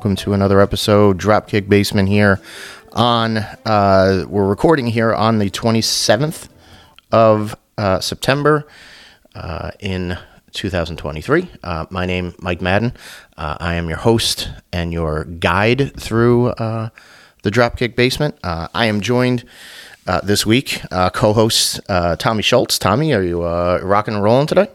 Welcome to another episode, Dropkick Basement here on, uh, we're recording here on the 27th of uh, September uh, in 2023. Uh, my name, Mike Madden. Uh, I am your host and your guide through uh, the Dropkick Basement. I am joined this week, co-host Tommy Schultz. Tommy, are you rocking and rolling today?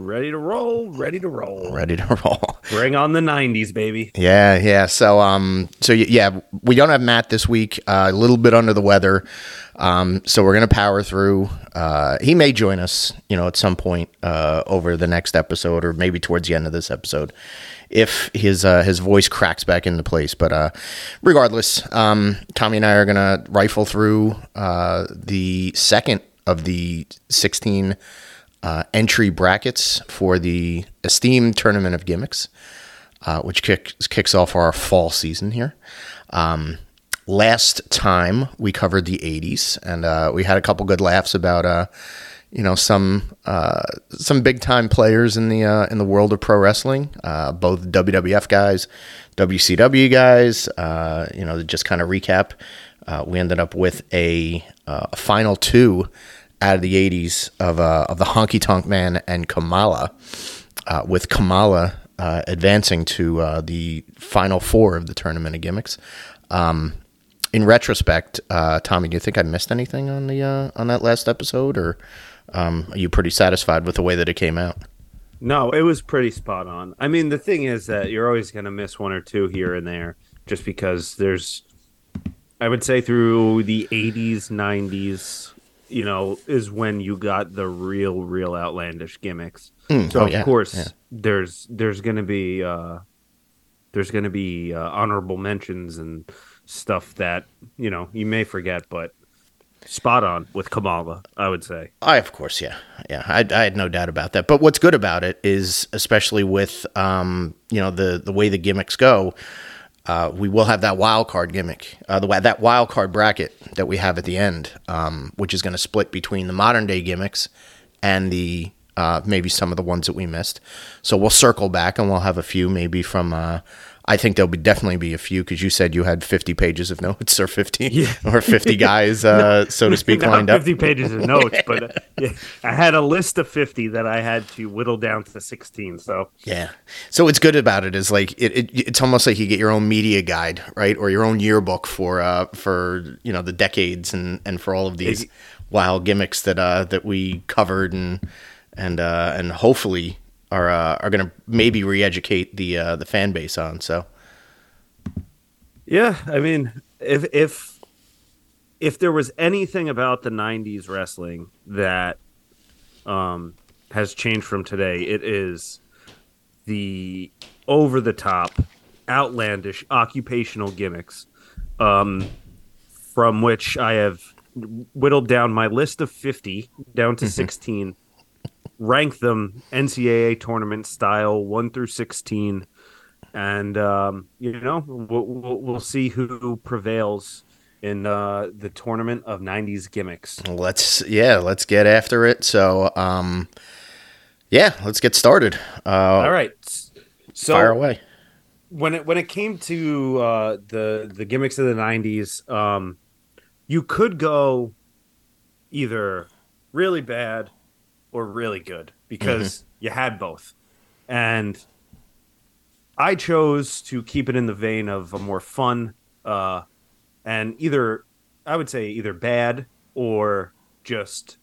Ready to roll, ready to roll. Ready to roll. Bring on the 90s, baby. Yeah, yeah. So, um, so yeah, we don't have Matt this week. Uh, a little bit under the weather. Um, so we're gonna power through. Uh, he may join us, you know, at some point uh, over the next episode, or maybe towards the end of this episode, if his uh, his voice cracks back into place. But uh, regardless, um, Tommy and I are gonna rifle through uh, the second of the sixteen uh, entry brackets for the esteemed tournament of gimmicks uh, which kicks kicks off our fall season here. Um, last time we covered the '80s, and uh, we had a couple good laughs about uh, you know some uh, some big time players in the uh, in the world of pro wrestling, both WWF guys, WCW guys. You know, just kind of recap. We ended up with a, a final two out of the '80s of uh, of the Honky Tonk Man and Kamala uh, with Kamala uh, advancing to uh, the final four of the tournament of gimmicks. Um, in retrospect, uh, Tommy, do you think I missed anything on the uh, on that last episode, or um, are you pretty satisfied with the way that it came out? No, it was pretty spot on. I mean, the thing is that you're always going to miss one or two here and there just because there's, I would say, through the 80s, 90s, you know, is when you got the real, real outlandish gimmicks. so, oh, of yeah, course, yeah. there's there's going to be, uh, there's to be uh, honorable mentions and stuff that, you know, you may forget, but spot on with Kamala, I would say. I, of course, yeah, yeah. I, I had no doubt about that. But what's good about it is, especially with um, you know the the way the gimmicks go, uh, we will have that wild card gimmick, uh, the that wild card bracket that we have at the end, um, which is going to split between the modern day gimmicks and the uh, maybe some of the ones that we missed. So we'll circle back and we'll have a few maybe from. I think there'll be definitely be a few because you said you had 50 pages of notes or 50 or 50 guys, uh, so to speak, lined up. 50 pages of notes, but uh, yeah, I had a list of 50 that I had to whittle down to 16. So Yeah. So what's good about it is like it, it it's almost like you get your own media guide, right? Or your own yearbook for uh for you know the decades and and for all of these Ex- wild gimmicks that uh that we covered and and uh and hopefully are uh, are going to maybe re-educate the uh the fan base on. So yeah, I mean, if if if there was anything about the 90s wrestling that um has changed from today, it is the over the top, outlandish occupational gimmicks um from which I have whittled down my list of 50 down to 16 rank them NCAA tournament style 1 through 16 and um, you know we'll, we'll, we'll see who prevails in uh, the tournament of 90s gimmicks let's yeah, let's get after it. So um yeah, let's get started. Uh all right so fire away. when it when it came to uh, the the gimmicks of the '90s, um, you could go either really bad or really good because you had both, and I chose to keep it in the vein of a more fun uh, and either I would say either bad or just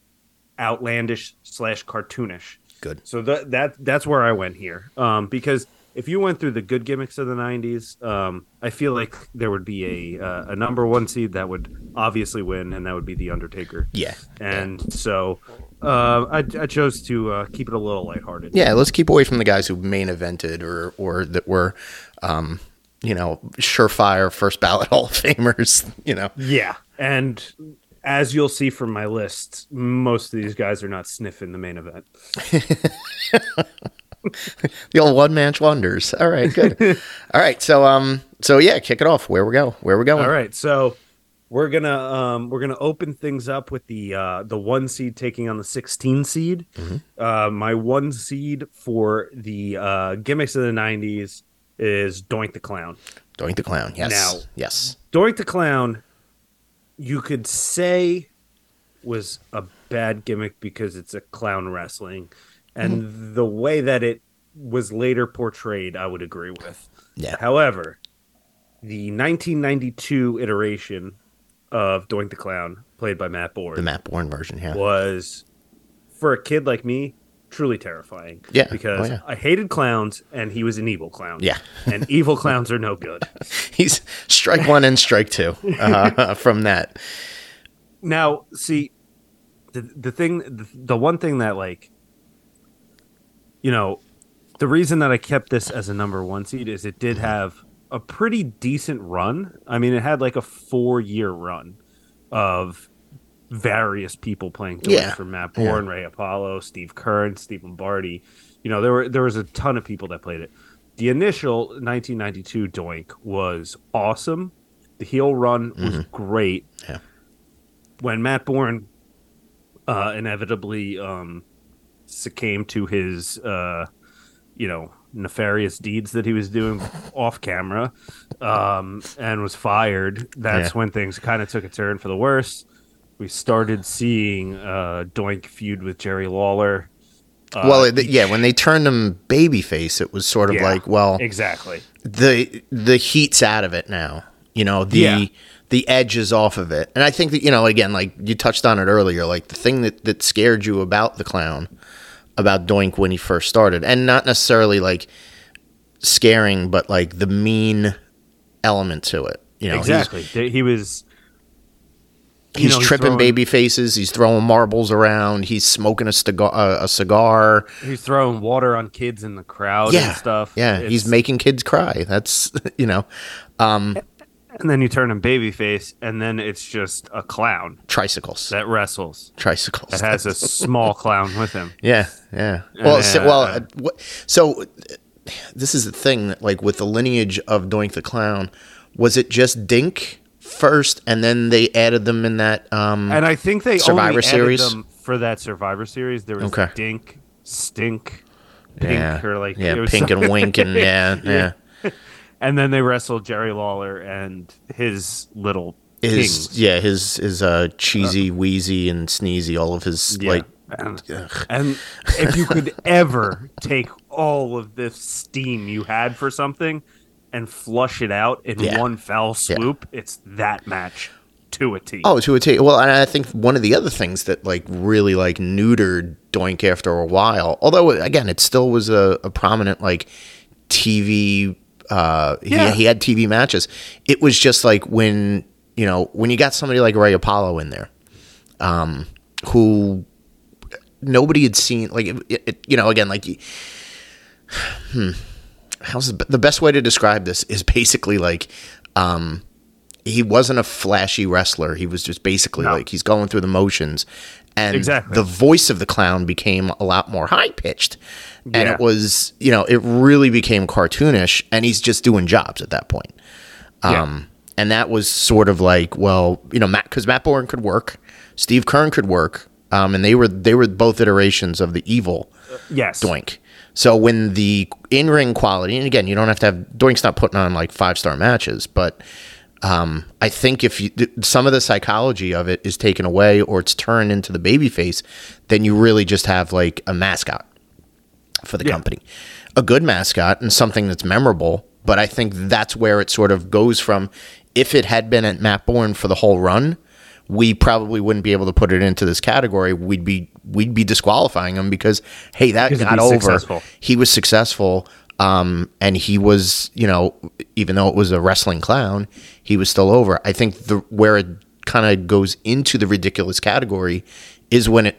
outlandish slash cartoonish. Good. So that that that's where I went here. Um, because if you went through the good gimmicks of the '90s, um, I feel like there would be a uh, a number one seed that would obviously win, and that would be the Undertaker. Yeah. And so uh, I, I chose to uh, keep it a little lighthearted. Yeah, let's keep away from the guys who main evented or or that were, um, you know, surefire first ballot Hall of Famers. You know, Yeah, and as you'll see from my list, most of these guys are not sniffing the main event. the old one man wonders. All right, good. All right, so um, so yeah, kick it off. Where we go? Where we going? All right, so we're gonna um, we're gonna open things up with the uh, the one seed taking on the sixteen seed. Uh, my one seed for the uh, gimmicks of the nineties is Doink the Clown. Doink the Clown. Yes. Now- yes. Doink the Clown, you could say was a bad gimmick because it's a clown wrestling. And Mm-hmm. the way that it was later portrayed, I would agree with. Yeah. However, the 1992 iteration of Doink the Clown, played by Matt Bourne, The Matt Bourne version. Yeah. was for a kid like me truly terrifying. Yeah. because Oh, yeah. I hated clowns, and he was an evil clown. Yeah. and evil clowns are no good. He's strike one and strike two uh, from that. Now, see, the the thing, the, the one thing that like, you know, the reason that I kept this as a number one seed is it did have a pretty decent run. I mean, it had like a four year run of various people playing Doink Yeah. from Matt Bourne, Ray Apollo, Steve Keirn, Steve Lombardi. You know, there were there was a ton of people that played it. The initial 1992 Doink was awesome. The heel run was great. Yeah. When Matt Bourne uh, inevitably um, succumbed to his, uh, you know, nefarious deeds that he was doing off camera, um, and was fired, that's Yeah. when things kind of took a turn for the worse. We started seeing uh, Doink feud with Jerry Lawler. Uh, well, it, yeah, when they turned him babyface, it was sort of yeah, like, well, exactly. the the heat's out of it now. You know, the Yeah. the edge is off of it. And I think that, you know, again, like you touched on it earlier, like the thing that, that scared you about the clown, about Doink when he first started, and not necessarily like scaring, but like the mean element to it. You know, he's- exactly. He was. he's, you know, he's tripping throwing- baby faces, he's throwing marbles around, he's smoking a cigar, uh, a cigar. He's throwing water on kids in the crowd Yeah, and stuff. Yeah, It's- he's making kids cry. That's you know, um, and then you turn him babyface, and then it's just a clown tricycles, that wrestles. tricycles. That has a small clown with him. Yeah, yeah. Well, so, well, uh, uh, what, so uh, this is the thing that, like, with the lineage of Doink the Clown, was it just Dink first, and then they added them in that? Um, And I think they Survivor only Series? added them for that Survivor series. There was Okay. Dink, Stink, Pink, yeah, or like yeah, Pink and Wink, and yeah, yeah. And then they wrestled Jerry Lawler and his little His kings. yeah, his his uh cheesy, wheezy, and sneezy. All of his Yeah. like, and, and if you could ever take all of this steam you had for something and flush it out in Yeah. one foul swoop, it's that match to a T. Oh, to a T. Well, and I think one of the other things that like really like neutered Doink after a while, although again, it still was a, a prominent like TV. Uh, Yeah. he, he had TV matches. It was just like when you know when you got somebody like Ray Apollo in there, um, who nobody had seen. Like it, it, you know, again, like hmm, how's the, the best way to describe this is basically like um he wasn't a flashy wrestler he was just basically No. like he's going through the motions and Exactly. the voice of the clown became a lot more high pitched and Yeah. it was you know it really became cartoonish and he's just doing jobs at that point Yeah. um and that was sort of like well you know matt because matt bourne could work steve keirn could work um and they were they were both iterations of the evil yes. Doink. So when the in ring quality, and again, you don't have to have Doink's not putting on like five star matches, but um, I think if you, some of the psychology of it is taken away or it's turned into the baby face, then you really just have like a mascot for the Yeah. company, a good mascot and something that's memorable. But I think that's where it sort of goes from. If it had been at Matt Bourne for the whole run, we probably wouldn't be able to put it into this category. We'd be we'd be disqualifying him because hey, that Because got be over. successful. He was successful, um, and he was you know even though it was a wrestling clown, he was still over. I think the where it kind of goes into the ridiculous category is when it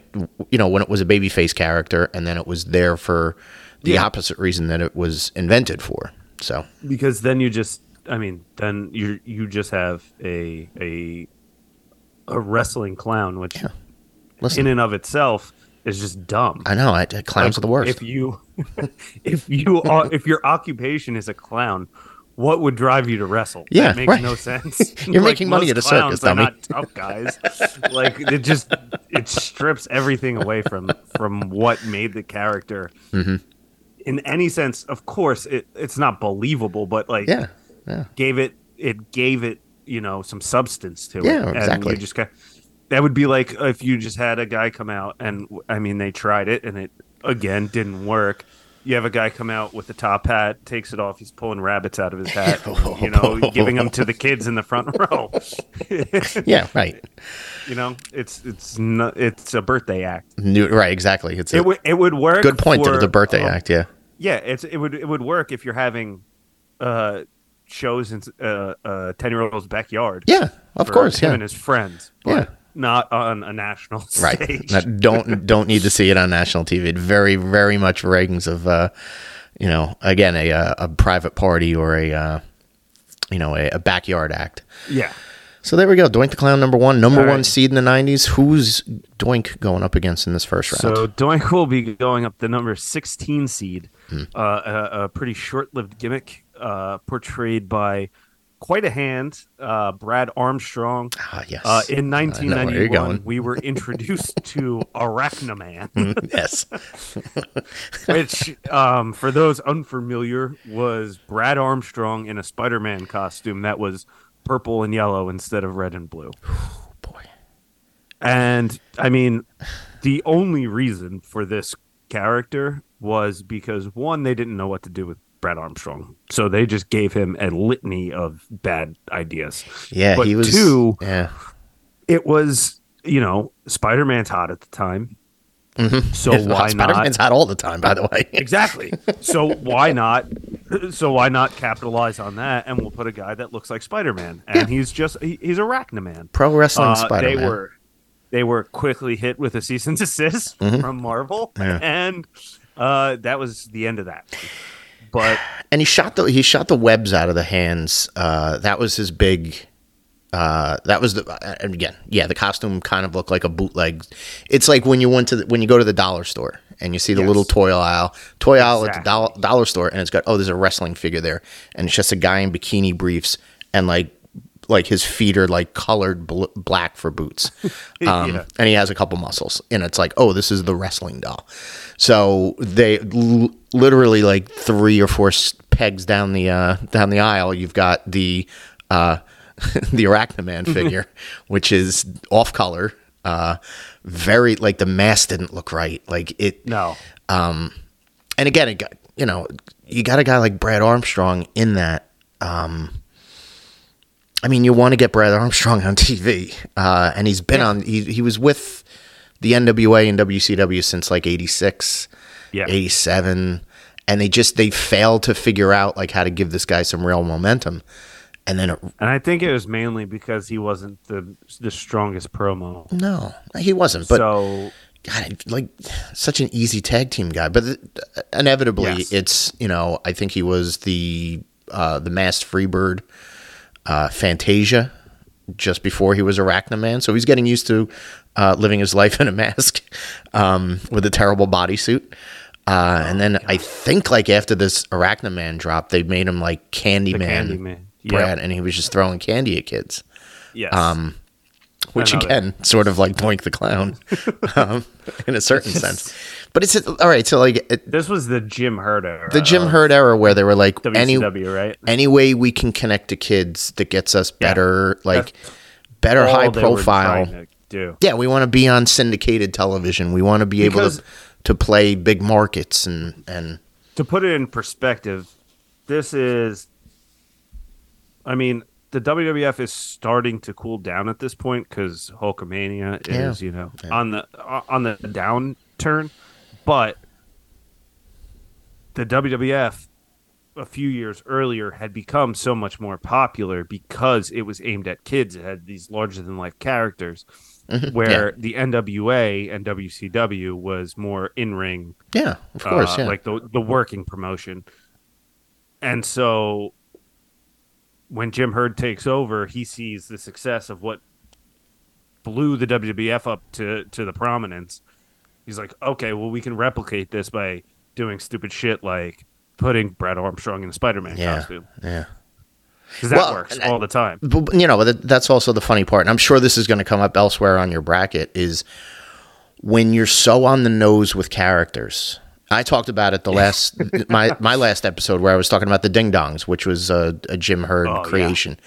you know when it was a babyface character and then it was there for the Yeah. opposite reason that it was invented for. So because then you just i mean then you you just have a a a wrestling clown which listen, in and of itself is just dumb I know I, clowns are the worst. if you if you are if your occupation is a clown what would drive you to wrestle Yeah, that makes right. no sense You're making money at a circus, dummy. not tough guys like it just it strips everything away from from what made the character Mm-hmm. in any sense. Of course, it, it's not believable, but like Yeah, yeah, gave it it gave it you know some substance to it. Yeah, And exactly. you just got, that would be like if you just had a guy come out and I mean they tried it and it again didn't work. You have a guy come out with a top hat, takes it off, he's pulling rabbits out of his hat, you know, giving them to the kids in the front row. yeah. Right. you know, it's it's not, it's a birthday act. New, right. Exactly. It's It would it would work. good point. for, the birthday um, act. Yeah. Yeah, it's it would it would work if you're having uh shows in uh, uh ten year old's backyard. Yeah. Of course. him Yeah. and his friends, but Yeah. Not on a national Right. stage. Not- don't don't need to see it on national TV. It very very much rings of uh, you know, again a uh, a private party or a uh, you know a, a backyard act. yeah, So there we go. Doink the Clown number one, number one right. seed in the '90s. Who's Doink going up against in this first round? so Doink will be going up the number sixteen seed, Hmm. uh, a, a pretty short lived gimmick, uh, portrayed by quite a hand, uh, Brad Armstrong. ah, yes. Uh, in I know where you're 1991, we were introduced to Arachnaman. yes. which um, for those unfamiliar was brad armstrong in a spider-man costume that was purple and yellow instead of red and blue Boy. and i mean the only reason for this character was because one they didn't know what to do with brad armstrong so they just gave him a litany of bad ideas Yeah, But he was. two- yeah. it was you know spider-man's hot at the time so why not Spider-Man's hot all the time, by the way. Exactly. So why not? So why not capitalize on that? And we'll put a guy that looks like Spider Man, and he's just he, he's Arachnaman. Pro wrestling Uh, Spider-Man. They were they were quickly hit with a cease and desist from Marvel, Mm-hmm. Yeah. and uh, that was the end of that. But and he shot the he shot the webs out of the hands. Uh, that was his big. Uh, that was the uh, and again, yeah. The costume kind of looked like a bootleg. It's like when you went to the, when you go to the dollar store and you see the Yes. little toy aisle, toy aisle at the dollar, dollar store, and it's got oh, there's a wrestling figure there, and it's just a guy in bikini briefs and like like his feet are like colored bl- black for boots, um, Yeah. and he has a couple muscles, and it's like oh, this is the wrestling doll. So they l- literally like three or four pegs down the uh, down the aisle. You've got the uh, the Arachnaman figure, which is off color. Uh, very like the mask didn't look right. Like it. no, Um, and again, it got you know you got a guy like Brad Armstrong in that. Um, I mean, you want to get Brad Armstrong on TV, uh, and he's been on. He he was with the NWA and WCW since like '86, Yeah. '87, and they just they failed to figure out like how to give this guy some real momentum. And then it, and I think it was mainly because he wasn't the the strongest promo. no, he wasn't. But so God, like such an easy tag team guy, but uh, inevitably, Yes. it's you know I think he was the uh, the masked Freebird, uh, Fantasia, just before he was Arachnaman, so he's getting used to uh, living his life in a mask um, with a terrible bodysuit. Uh, and then I think like after this Arachnaman drop, they made him like Candyman, Candyman. Brad, and he was just throwing candy at kids. Yes, um, which that. again, sort of like Doink the Clown, um, in a certain sense. But it's all right. So like it, this was the Jim Herd era. the Jim Herd era, where they were like, any right? any way we can connect to kids that gets us better, like better high profile. trying to do. Yeah, we want to be on syndicated television. We want to be able Because- to to play big markets and and to put it in perspective, this is, I mean, the WWF is starting to cool down at this point because Hulkamania Yeah. is, you know, on the on the downturn, but the WWF a few years earlier had become so much more popular because it was aimed at kids. It had these larger than life characters. Where the NWA and WCW was more in ring yeah, of course, uh, yeah, like the the working promotion. And so when Jim Herd takes over, he sees the success of what blew the WWF up to to the prominence. He's like, okay, well, we can replicate this by doing stupid shit like putting Brad Armstrong in a Spider-Man yeah, costume yeah. because that Well, works I- uh, all the time. But, you know that's also the funny part and i'm sure this is going to come up elsewhere on your bracket is when you're so on the nose with characters I talked about it the last my my last episode where I was talking about the Ding Dongs, which was a, a Jim Herd Oh, yeah. creation.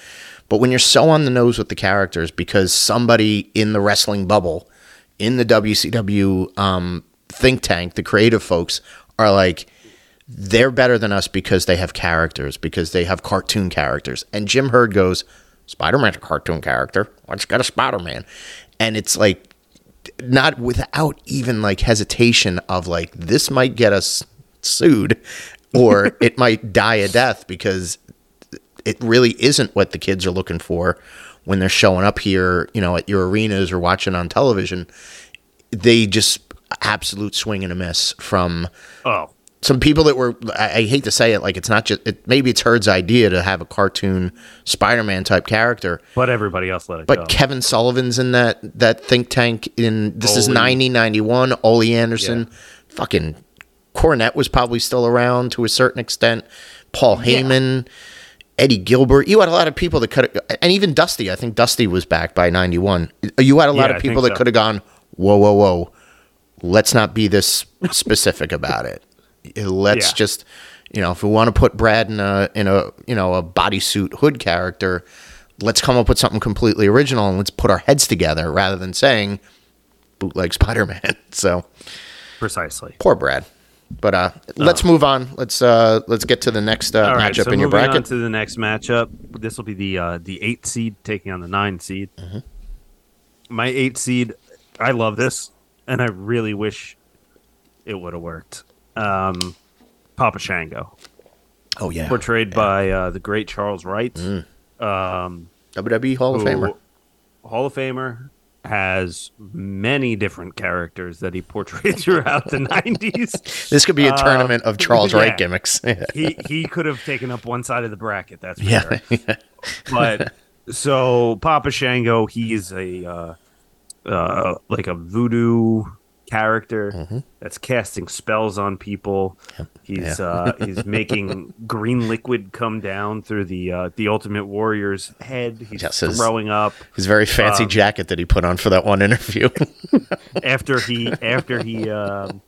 But when you're so on the nose with the characters because somebody in the wrestling bubble, in the WCW um, think tank, the creative folks are like, they're better than us because they have characters, because they have cartoon characters. And Jim Herd goes, Spider Man's a cartoon character. Let's get a Spider Man. And it's like, not without even like hesitation of like, this might get us sued or it might die a death because it really isn't what the kids are looking for when they're showing up here, you know, at your arenas or watching on television. They just absolute swing and a miss from Oh, some people that were I, I hate to say it like it's not just it, maybe it's Herd's idea to have a cartoon Spider-Man type character but everybody else let it go. but go. Kevin Sullivan's in that that think tank in this is Ole. 9091 Ole Anderson Yeah. fucking Cornette was probably still around to a certain extent Paul Heyman Eddie Gilbert you had a lot of people that could and even Dusty I think Dusty was back by 91 you had a lot Yeah, of people that so. could have gone whoa whoa whoa let's not be this specific about it let's Yeah. just you know if we want to put brad in a in a you know a bodysuit hood character let's come up with something completely original and let's put our heads together rather than saying bootleg spider-man so Precisely. poor brad but uh let's move on let's uh let's get to the next uh, right, matchup so in your moving on to the next matchup. This will be the uh, the eight seed taking on the nine seed. Mm-hmm. My eight seed, I love this, and I really wish it would have worked. Um, Papa Shango, oh yeah portrayed by uh, the great Charles Wright, Mm. um, wwe hall of famer Hall of Famer, has many different characters that he portrayed throughout the '90s. this could be a Uh, tournament of charles yeah. wright gimmicks he he could have taken up one side of the bracket. That's for yeah sure. but so Papa Shango, he's a uh, uh, like a voodoo character Mm-hmm. that's casting spells on people. He's Yeah. uh, he's making green liquid come down through the uh, the Ultimate Warrior's head. He's Yes, his- throwing up his very fancy Um, jacket that he put on for that one interview after he after he um,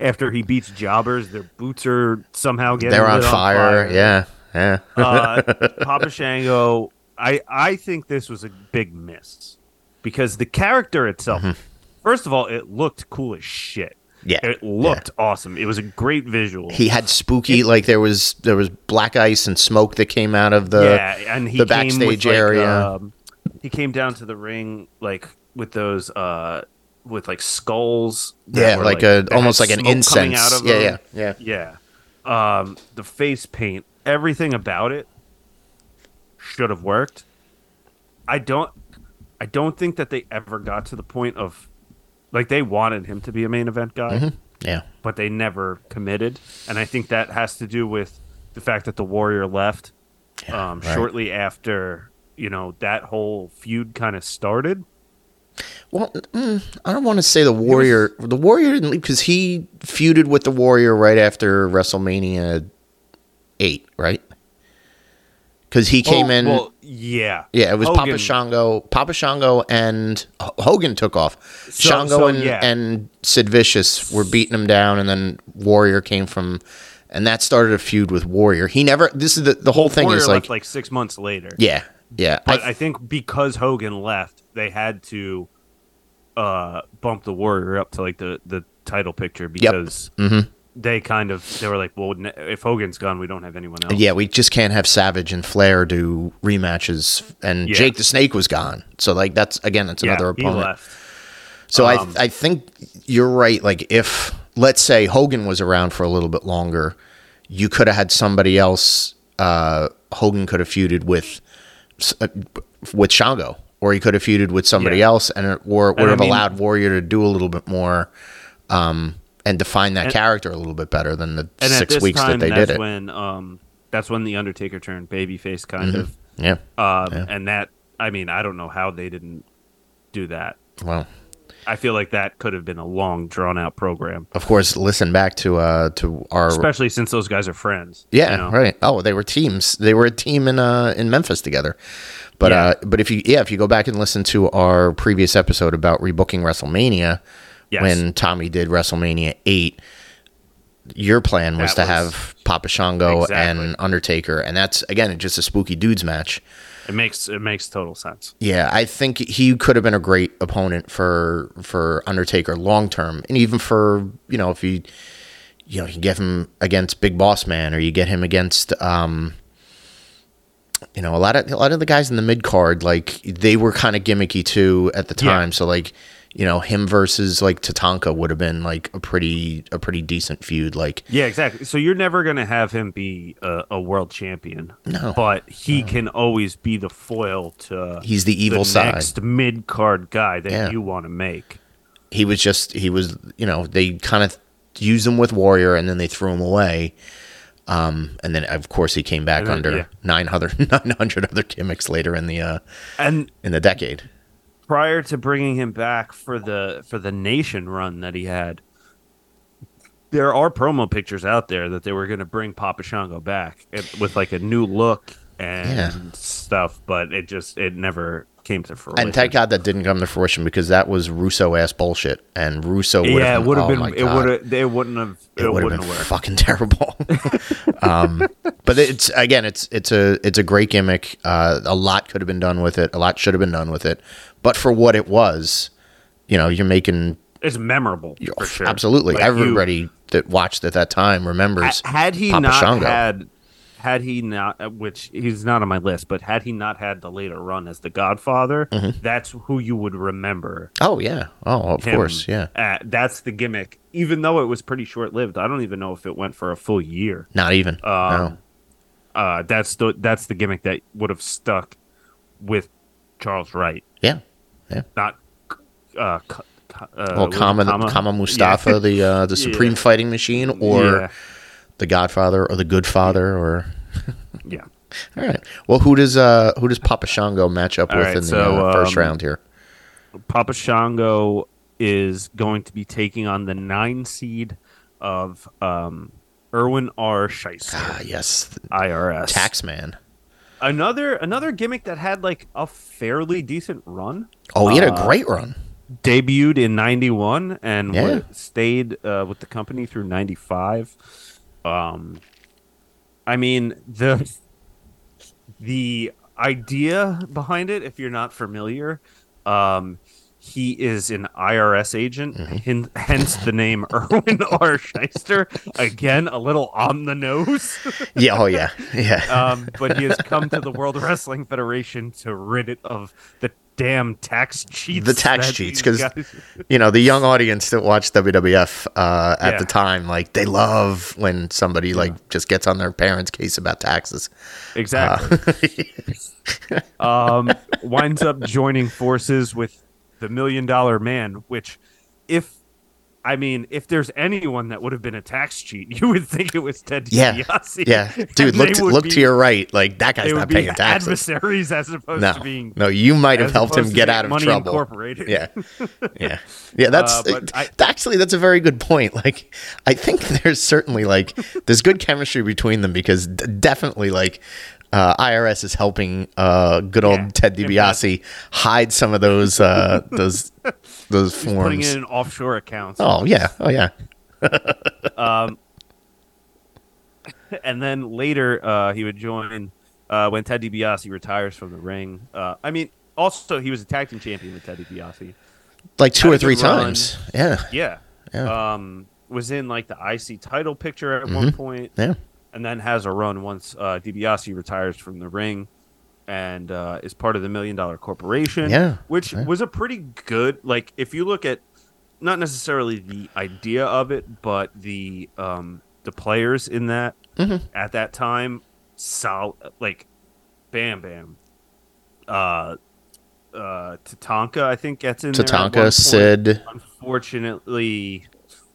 after he beats jobbers. Their boots are somehow getting they're on lit fire. yeah yeah uh, Papa Shango, I I think this was a big miss because the character itself, first of all, it looked cool as shit. Yeah, It looked awesome. It was a great visual. he had spooky like there was there was black ice and smoke that came out of the yeah, and he the backstage like, area. um, he came down to the ring like with those uh with like skulls. yeah were, like, a almost like an incense out of yeah them. yeah yeah Yeah. Um, the face paint, everything about it should have worked. I don't I don't think that they ever got to the point of like they wanted him to be a main event guy, Mm-hmm. yeah but they never committed. And I think that has to do with the fact that the Warrior left Yeah, um, right. shortly after, you know, that whole feud kind of started. well mm, i don't want to say the warrior the warrior didn't leave because he feuded with the warrior right after wrestlemania 8 right because he came Oh, in Well, yeah. yeah, it was Papa Hogan- Shango. Papa Shango and H- Hogan took off. So- Shango so, and, yeah. and Sid Vicious were beating him down, and then Warrior came from, and that started a feud with Warrior. He never. This is the the whole thing Warrior is left like, like six months later. yeah, yeah. But I, I, think because Hogan left, they had to uh, bump the Warrior up to like the, the title picture because Mhm. They kind of they were like, well, if Hogan's gone, we don't have anyone else. yeah, we just can't have Savage and Flair do rematches, and Yeah. Jake the Snake was gone. So like that's again, that's Yeah, another he opponent. So Um, I I think you're right. Like if let's say Hogan was around for a little bit longer, you could have had somebody else. Uh, Hogan could have feuded with uh, with Shango, or he could have feuded with somebody Yeah. else, and it, or would I have mean- allowed Warrior to do a little bit more, um, and define that character a little bit better than the And six weeks time, that they did it. when um, that's when the Undertaker turned babyface, kind of. yeah. Um, Yeah. And that, I mean, I don't know how they didn't do that. Well, I feel like that could have been a long, drawn out program, of course, listen back to uh to our especially since those guys are friends. Yeah, you know? right. Oh, they were teams. They were a team in uh in Memphis together. But Yeah. uh but if you yeah, if you go back and listen to our previous episode about rebooking WrestleMania Yes. when Tommy did WrestleMania 8, your plan was That to was- have Papa Shango Exactly. and Undertaker, and that's again just a spooky dudes match. It makes it makes total sense. Yeah, I think he could have been a great opponent for for Undertaker long term, and even for you know if you you know you get him against Big Boss Man or you get him against um you know a lot of a lot of the guys in the mid card like they were kind of gimmicky too at the Yeah. time, so like you know him versus like Tatanka would have been like a pretty a pretty decent feud. Like Yeah, exactly. So you're never going to have him be a, a world champion. No. But he can always be the foil to he's the evil the side. next mid card guy that Yeah. you want to make. he was just he was you know they kind of used him with warrior and then they threw him away um and then of course he came back then- under yeah. 900 900 other gimmicks later in the uh And in the decade prior to bringing him back for the for the nation run that he had, there are promo pictures out there that they were going to bring Papa Shango back with like a new look and Yeah. stuff, but it just it never came to fruition. and thank god that didn't come to fruition because that was russo ass bullshit and russo would yeah, it would have oh been. It would have. It wouldn't have. It, it would wouldn't have have been worked. fucking terrible. um, but it's again, it's it's a it's a great gimmick. Uh, a lot could have been done with it. A lot should have been done with it. But for what it was, you know, you're making It's memorable for sure. absolutely Like, you- everybody that watched at that time remembers. Had he Papa not Shango. had had he not uh, which he's not on my list but had he not had the later run as the godfather Mm-hmm. that's who you would remember oh yeah, oh of course, yeah. at. that's the gimmick even though it was pretty short lived i don't even know if it went for a full year Not even. no. Um, uh that's the that's the gimmick that would have stuck with charles wright Yeah, yeah. not uh, uh Well, Kama, Kama? Kama Mustafa, the uh, the Supreme Fighting Machine, or Yeah. the Godfather, or the Good Father, or yeah all right. Well, who does uh who does Papa Shango match up All with right, in the so, uh, first um, round here? Papa Shango is going to be taking on the nine seed of um, Irwin R. Schyster, Ah, yes, IRS. Taxman. Another another gimmick that had like a fairly decent run. Oh, he had a Uh, great run. Debuted in '91 and Yeah. stayed uh, with the company through '95. Um, I mean the the idea behind it, if you're not familiar, um, he is an IRS agent, Mm-hmm. hence the name Irwin R. Schyster. Again, a little on the nose. Yeah. Oh, yeah. Yeah. um, but he has come to the World Wrestling Federation to rid it of the damn tax cheats. the tax cheats because you know the young audience that watched WWF uh, at Yeah. the time, like they love when somebody like just gets on their parents' case about taxes. exactly. um, winds up joining forces with the Million Dollar Man, which, if I mean, if there's anyone that would have been a tax cheat, you would think it was Ted Yeah, DiBiase. yeah, dude. Look to, look be- to your right. Like that guy's not paying taxes. adversaries as opposed No, to being no, you might have helped him get out of Money trouble. Incorporated. Yeah, yeah, yeah. That's Uh, I- actually that's a very good point. Like, I think there's certainly like there's good chemistry between them because definitely like uh, IRS is helping uh, good old Yeah, Ted DiBiase hide some of those uh, those those putting forms. it in offshore accounts. Oh yeah, oh yeah. and then later uh, he would join uh, when Ted DiBiase retires from the ring. Uh, I mean, also he was a tag team champion with Ted DiBiase. Like two Had or three good run. times. Yeah, Yeah. Yeah. Um, was in like the IC title picture at Mm-hmm. one point, yeah. And then has a run once uh, DiBiase retires from the ring. And uh, is part of the Million Dollar Corporation, Yeah, which yeah. was a pretty good. Like, if you look at not necessarily the idea of it, but the um, the players in that Mhm. at that time, sol like Bam Bam, uh, uh, Tatanka, I think gets in there Tatanka. Sid, Unfortunately,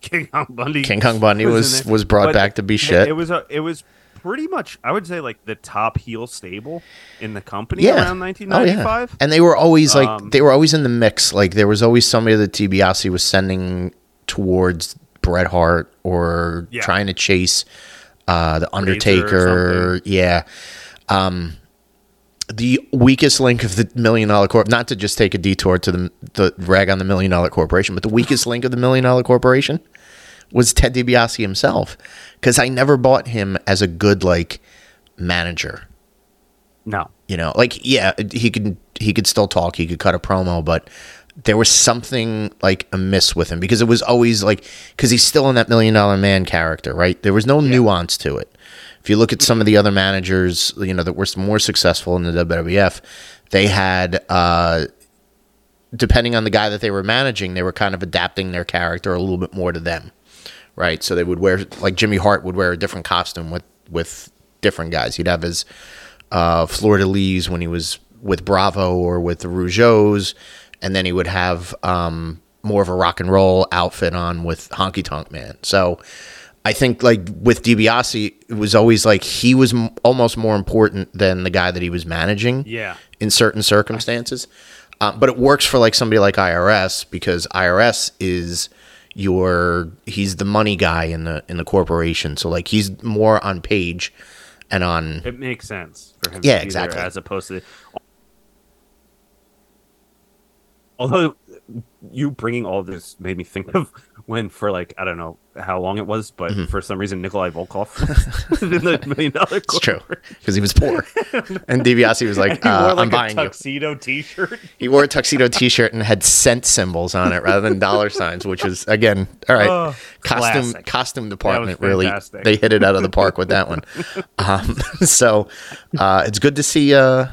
King Kong Bundy. King Kong Bundy in was was brought But back to be shit. It, was a it was pretty much I would say like the top heel stable in the company Yeah. around Oh 1995. yeah, and they were always like Um, they were always in the mix. Like there was always somebody that DiBiase was sending towards Bret Hart or Yeah. trying to chase uh, the Undertaker. Yeah. Um, the weakest link of the Million Dollar Corp. Not to just take a detour to the the rag on the Million Dollar Corporation, but the weakest link of the Million Dollar Corporation was Ted DiBiase himself because I never bought him as a good like manager. No. You know, like yeah, he could he could still talk, he could cut a promo, but there was something like amiss with him because it was always like because he's still in that million dollar man character, right? There was no nuance to it. If you look at some of the other managers, you know, that were more successful in the WWF, they had uh depending on the guy that they were managing, they were kind of adapting their character a little bit more to them, right? So they would wear like Jimmy Hart would wear a different costume with with different guys. He'd have his uh, fleur de lis when he was with Bravo or with the Rougeaus, and then he would have um, more of a rock and roll outfit on with Honky Tonk Man. So I think like with DiBiase, it was always like he was m- almost more important than the guy that he was managing Yeah. in certain circumstances. Um, but it works for like somebody like IRS because IRS is your he's the money guy in the in the corporation. So like he's more on page and on It makes sense for him. Yeah, to be there exactly. as opposed to. Although you bringing all this made me think of when, for like I don't know how long it was, but for some reason Nikolai Volkov in the million dollar. Mm-hmm. it's true because he was poor. and DiBiase was like, He uh, wore "I'm like a buying you." tuxedo T-shirt. He wore a tuxedo T-shirt and had cent symbols on it rather than dollar signs, which is again all right. Oh, costume classic. costume department really they hit it out of the park with that one. Um, so uh, it's good to see uh,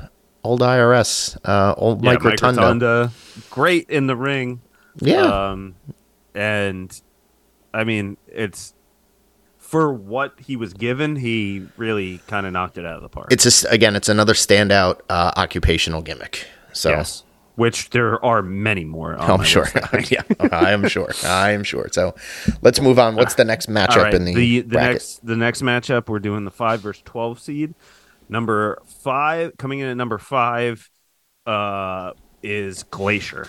old IRS, uh, old Yeah, Mike Rotunda. great in the ring. Yeah, Um, and I mean, it's for what he was given, he really kind of knocked it out of the park. it's just again, it's another standout uh, occupational gimmick. So yes, which there are many more. on I'm sure. Yeah, I am sure. I am sure. So let's move on. What's the next matchup right, in the, the, the next the next matchup we're doing the five versus twelve seed. Number five coming in at number five uh, is Glacier.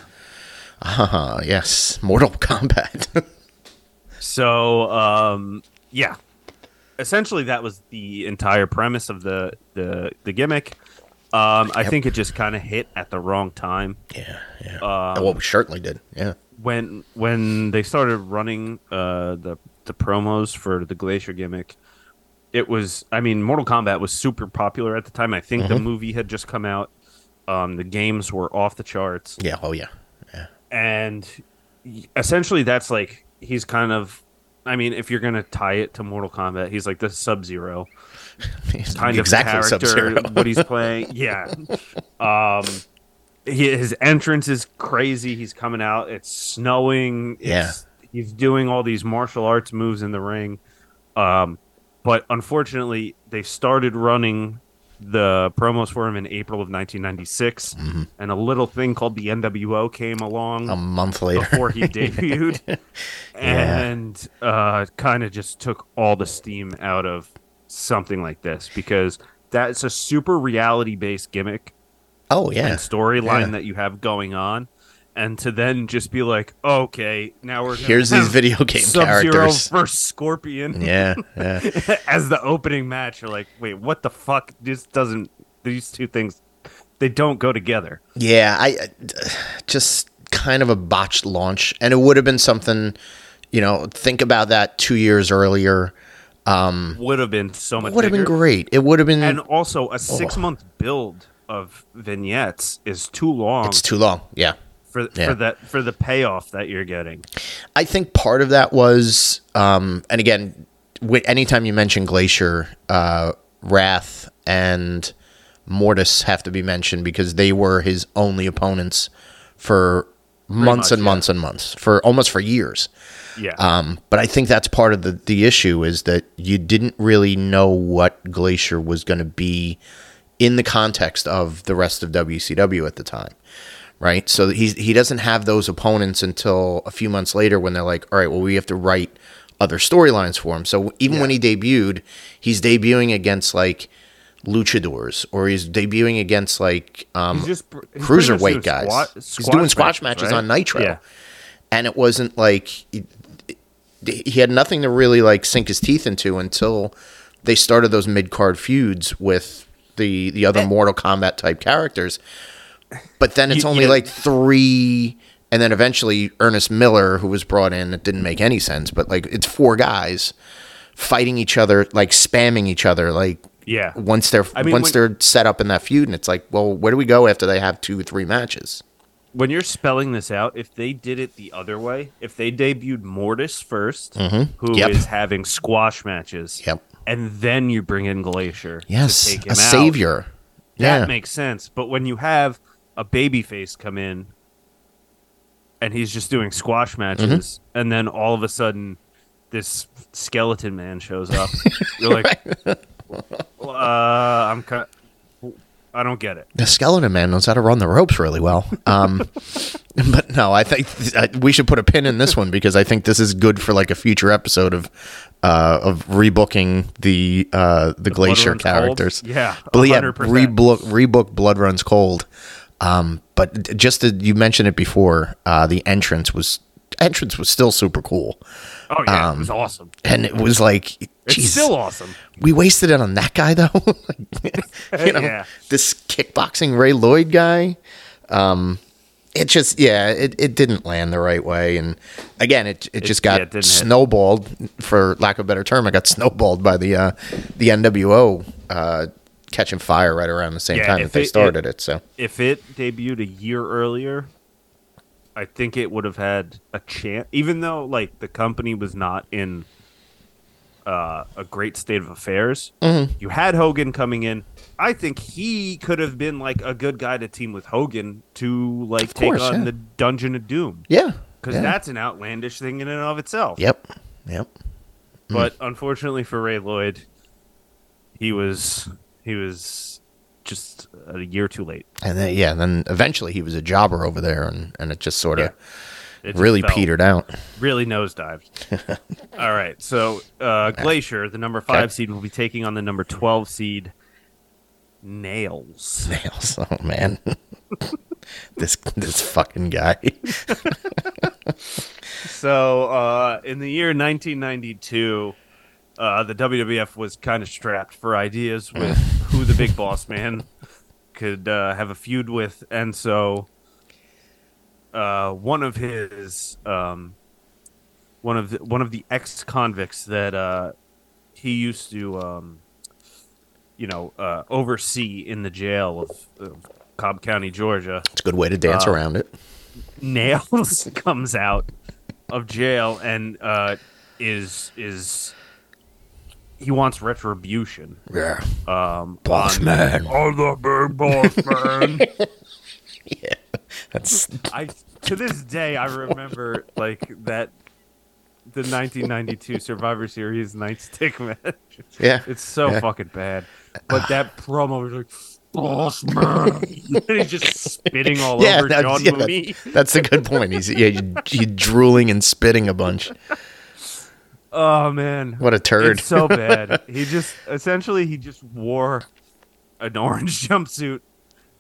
Uh, yes, Mortal Kombat. So um, yeah, essentially that was the entire premise of the the the gimmick. Um, I think it just kind of hit at the wrong time yeah, yeah. Um, well, we certainly did. Yeah. when when they started running uh, the the promos for the Glacier gimmick. It was, I mean, Mortal Kombat was super popular at the time. I think the movie had just come out. Um, the games were off the charts. Yeah. Oh, yeah. Yeah. and essentially that's like he's kind of I mean, if you're gonna tie it to Mortal Kombat, he's like the Sub Zero kind exactly of character. Sub-Zero. What he's playing, yeah. Um, he, his entrance is crazy. He's coming out. It's snowing. It's, he's doing all these martial arts moves in the ring. Um, but unfortunately, they started running the promos for him in April of 1996, Mm-hmm. and a little thing called the NWO came along a month later. before he debuted, and uh, kind of just took all the steam out of something like this because that's a super reality based gimmick oh, yeah. and storyline Yeah. that you have going on. And to then just be like, okay, now we're Here's these video game Sub-Zero characters. versus Scorpion Yeah. Yeah. as the opening match. You're like, wait, what the fuck? This doesn't. These two things, they don't go together. Yeah, I I- just kind of a botched launch, and it would have been something. You know, think about that two years earlier. Um, would have been so much. Would have been great. It would have been. And also, a six month build of vignettes is too long it's too long. Yeah, for yeah. for that for the payoff that you're getting. I think part of that was, um, and again, wi- anytime you mention Glacier, uh, Wrath and Mortis have to be mentioned because they were his only opponents for months much, and yeah. months and months, for almost for years. Yeah, Um, but I think that's part of the, the issue is that you didn't really know what Glacier was going to be in the context of the rest of WCW at the time, right? So he's, he doesn't have those opponents until a few months later when they're like, all right, well, we have to write other storylines for him. So even when he debuted, he's debuting against like luchadors or he's debuting against like um, he's just he's cruiserweight guys. squat- he's doing squash matches right? on Nitro Yeah, and it wasn't like he, he had nothing to really like sink his teeth into until they started those mid card feuds with the the other Mortal Kombat type characters. But then it's You- only you- like three and then eventually Ernest Miller, who was brought in, it didn't make any sense. But like, it's four guys fighting each other, like spamming each other, like Yeah. once they're I mean, once when- they're set up in that feud, and it's like, well, where do we go after they have two or three matches? when you're spelling this out, if they did it the other way, if they debuted Mortis 1st who is Mm-hmm. Yep. having squash matches, Yep. and then you bring in Glacier, to Yes, take him a out, savior. that yeah, makes sense. But when you have a baby face come in, and he's just doing squash matches, Mm-hmm. and then all of a sudden, this skeleton man shows up, you're like, uh, I'm kind. I don't get it. the skeleton man knows how to run the ropes really well. Um, but no, I think uh, we should put a pin in this one because I think this is good for like a future episode of uh, of rebooking the uh, the, glacier Runs Cold? characters. Yeah, but yeah, 100%. rebook rebook Blood Runs Cold. Um, but just to, you mentioned it before, uh, the entrance was entrance was still super cool, Oh yeah, it was awesome. and it was like, It's Um, geez, still awesome. we wasted it on that guy though. Like, you know, Yeah. this kickboxing Ray Lloyd guy. Um, it just yeah, it, it didn't land the right way, and again, it it just yeah, got it didn't hit. snowballed for lack of a better term. It got snowballed by the uh, the NWO uh, catching fire right around the same Yeah, time that they it- started it. So If it debuted a year earlier, I think it would have had a chance. Even though like the company was not in uh, a great state of affairs, Mm-hmm. you had Hogan coming in. I think he could have been like a good guy to team with Hogan to like take course, on yeah. the Dungeon of Doom yeah, because yeah. that's an outlandish thing in and of itself. yep, yep. But unfortunately for Ray Lloyd, he was he was just a year too late. And then yeah, and then eventually he was a jobber over there, and and it just sort of It really petered out. really nosedived. All right, so uh, Glacier, the number five Okay. seed, will be taking on the number twelve seed, Nails. nails. Oh man, this this fucking guy. So, uh, in the year 1992, uh, the WWF was kind of strapped for ideas with who the big boss man could uh, have a feud with, and so uh, one of his um, one of the, one of the ex convicts that uh, he used to um, you know uh, oversee in the jail of, of Cobb County, Georgia. It's a good way to dance Uh, around it. Nails comes out of jail and uh, is is he wants retribution. Yeah, Um, boss on- man. I'm the big boss man. Yeah, that's I to this day I remember like that the 1992 Survivor Series nightstick match. yeah. It's so Yeah. fucking bad. But that promo was like, boss man. and he's just spitting all Yeah, over that's- John yeah, Mooney. That's a good point. He's yeah, he, he drooling and spitting a bunch. Oh man. What a turd. It's so bad. he just essentially he just wore an orange jumpsuit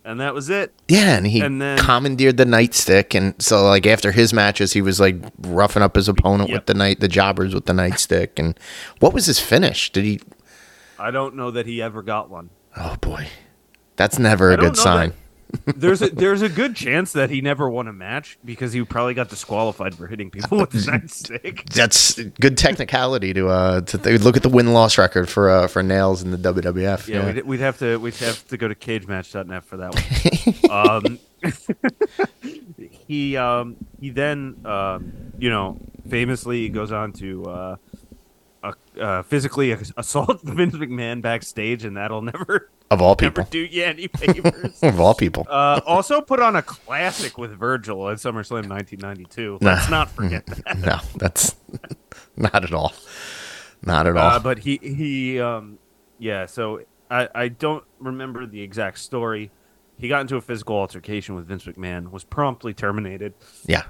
and that was it. Yeah, and he And then- commandeered the nightstick, and so like after his matches, he was like roughing up his opponent Yep. with the night, the jobbers with the nightstick. And what was his finish? Did he? I don't know that he ever got one. Oh boy, that's never a good sign. that- There's a there's a good chance that he never won a match because he probably got disqualified for hitting people with a nightstick. That's good technicality to uh to th- look at the win loss record for uh for nails in the WWF. Yeah, We'd, we'd have to we'd have to go to cagematch.net for that one. um, he um, he then um, you know famously goes on to uh, uh, uh, physically assault Vince McMahon backstage, and that'll never of all never people, do you any favors. of all people. Uh, also put on a classic with Virgil at SummerSlam 1992. Let's Nah. not forget that. no, that's not at all. Not at all. Uh, but he he um yeah. So I I don't remember the exact story. He got into a physical altercation with Vince McMahon, was promptly terminated. yeah,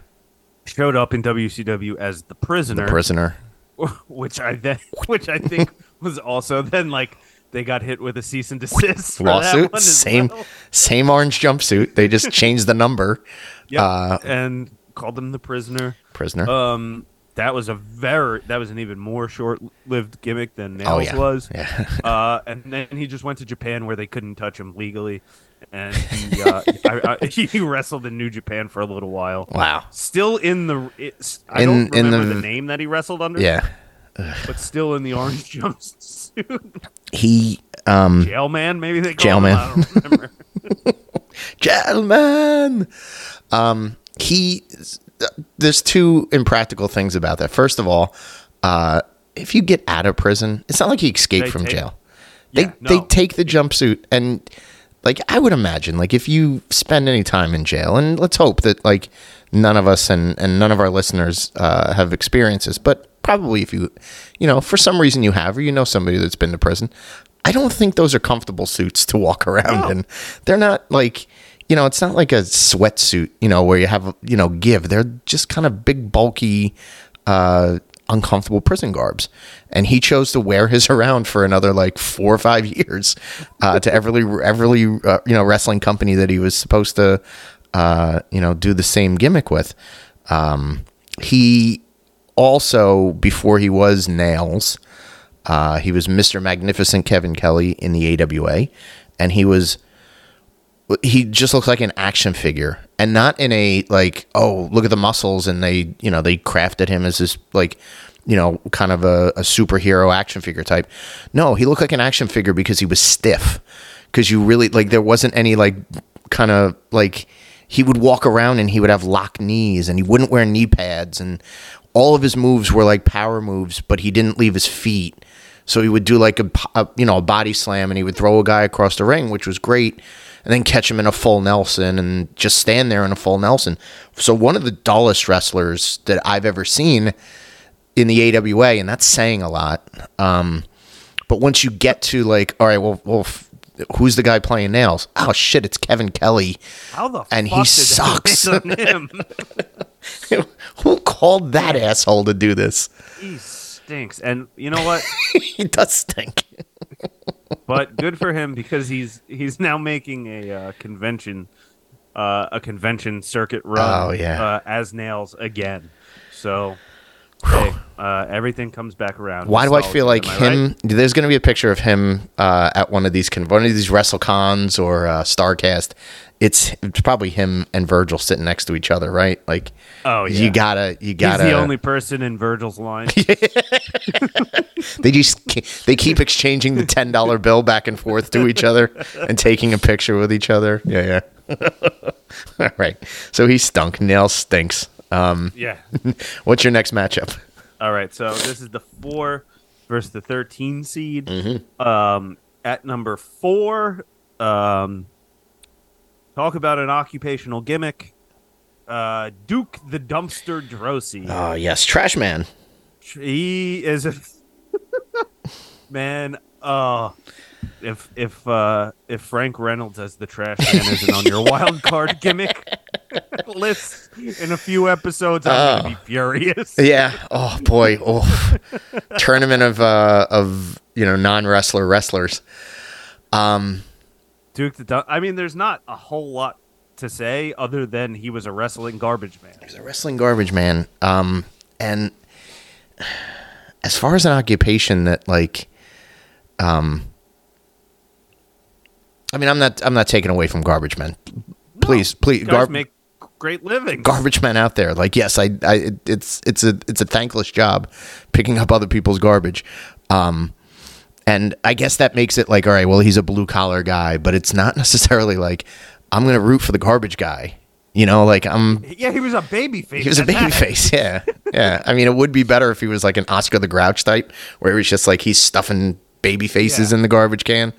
Showed up in WCW as the prisoner, the prisoner. which I then which I think was also then like they got hit with a cease and desist lawsuit. Same well. same orange jumpsuit. They just changed the number. Yep. Uh, and called him the prisoner. Prisoner. Um, that was a very that was an even more short-lived gimmick than Nails Oh, yeah. was. Yeah. Uh, and then he just went to Japan where they couldn't touch him legally, and he uh, I, I, he wrestled in New Japan for a little while. Wow. Still in the it's, I In- don't remember the- the, name that he wrestled under. Yeah. but still in the orange jumpsuit. He um Jailman, maybe they call him. Jailman. I don't remember. gentleman. Um, he. There's two impractical things about that. First of all, uh, if you get out of prison, it's not like he escaped They from take- jail. They Yeah, they no. take the jumpsuit and like I would imagine like if you spend any time in jail and let's hope that like none of us and and none of our listeners uh, have experiences, but probably if you you know for some reason you have or you know somebody that's been to prison, I don't think those are comfortable suits to walk around No. in. They're not like you know, it's not like a sweatsuit, you know, where you have, you know, give. They're just kind of big, bulky, uh, uncomfortable prison garbs. And he chose to wear his around for another like four or five years uh, to Everly, Everly, uh, you know, wrestling company that he was supposed to, uh, you know, do the same gimmick with. Um, he also, before he was Nails, uh, he was Mr. Magnificent Kevin Kelly in the AWA, and he was he just looks like an action figure and not in a like oh look at the muscles and they you know they crafted him as this like you know kind of a, a superhero action figure type. No he looked like an action figure because he was stiff. Because you really like there wasn't any like kind of like he would walk around and he would have locked knees and he wouldn't wear knee pads and all of his moves were like power moves but he didn't leave his feet. So he would do like a, a you know a body slam and he would throw a guy across the ring which was great and then catch him in a full Nelson and just stand there in a full Nelson. So one of the dullest wrestlers that I've ever seen in the AWA, and that's saying a lot. Um, but once you get to like, all right, well, well, f- who's the guy playing nails? Oh shit, it's Kevin Kelly. How the And he sucks. land on him? Who called that asshole to do this? he stinks. And you know what? he does stink. But good for him because he's he's now making a uh, convention, uh, a convention circuit run. Oh, yeah. uh, as nails again. So, hey, uh, everything comes back around. Why do I feel like am I him? right? There's going to be a picture of him uh, at one of these con- one of these WrestleCons or uh, Starcast. It's it's probably him and Virgil sitting next to each other, right? Like, Oh, yeah. you gotta, you gotta. He's the only person in Virgil's line. they just they keep exchanging the ten dollar bill back and forth to each other and taking a picture with each other. Yeah, yeah. All right. So he stunk. Nail stinks. Um, yeah. what's your next matchup? All right, so this is the four versus the thirteen seed. Mm-hmm. Um, at number four, um, talk about an occupational gimmick. Uh, Duke the Dumpster Droese. Oh yes, Trash Man. He is a man. Uh, if if uh, if Frank Reynolds as the trash man isn't on your wild card gimmick list in a few episodes, I'm gonna be furious. Yeah. Oh boy. Oh, tournament of uh, of you know non wrestler wrestlers. Um. Duke the Dun- I mean, there's not a whole lot to say other than he was a wrestling garbage man. He's a wrestling garbage man. Um. And as far as an occupation that like, um. I mean, I'm not. I'm not taking away from garbage men. Please, please, You guys gar- make great living. garbage men out there. Like, yes, I, I, it's, it's a, it's a thankless job picking up other people's garbage. Um, and I guess that makes it like, all right, well, he's a blue collar guy, but it's not necessarily like I'm going to root for the garbage guy. You know, like I'm, yeah, he was a baby face. he was a baby that. face. Yeah. Yeah. I mean, it would be better if he was like an Oscar the Grouch type, where he was just like he's stuffing baby faces Yeah. in the garbage can.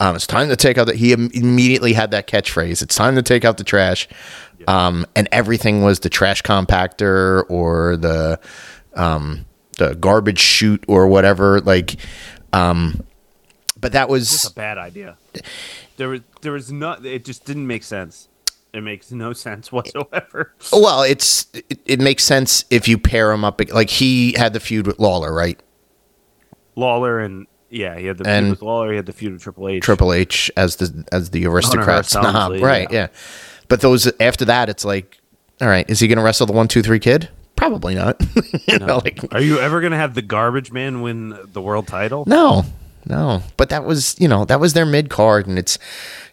Um, it's time to take out that. He im- immediately had that catchphrase. It's time to take out the trash. Um, and everything was the trash compactor or the um, the garbage chute or whatever. Like, um, but that was a bad idea. There was there was not. It just didn't make sense. It makes no sense whatsoever. well. It's it, it makes sense if you pair him up. Like he had the feud with Lawler, right? Lawler and yeah, he had the And- feud with Lawler. He had the feud with Triple H. Triple H as the as the aristocrat snob, right? Yeah. yeah. But those after that, it's like, all right, is he going to wrestle the one two three kid? Probably not. you know, like Are you ever going to have the garbage man win the world title? no, no. But that was you know that was their mid card, and it's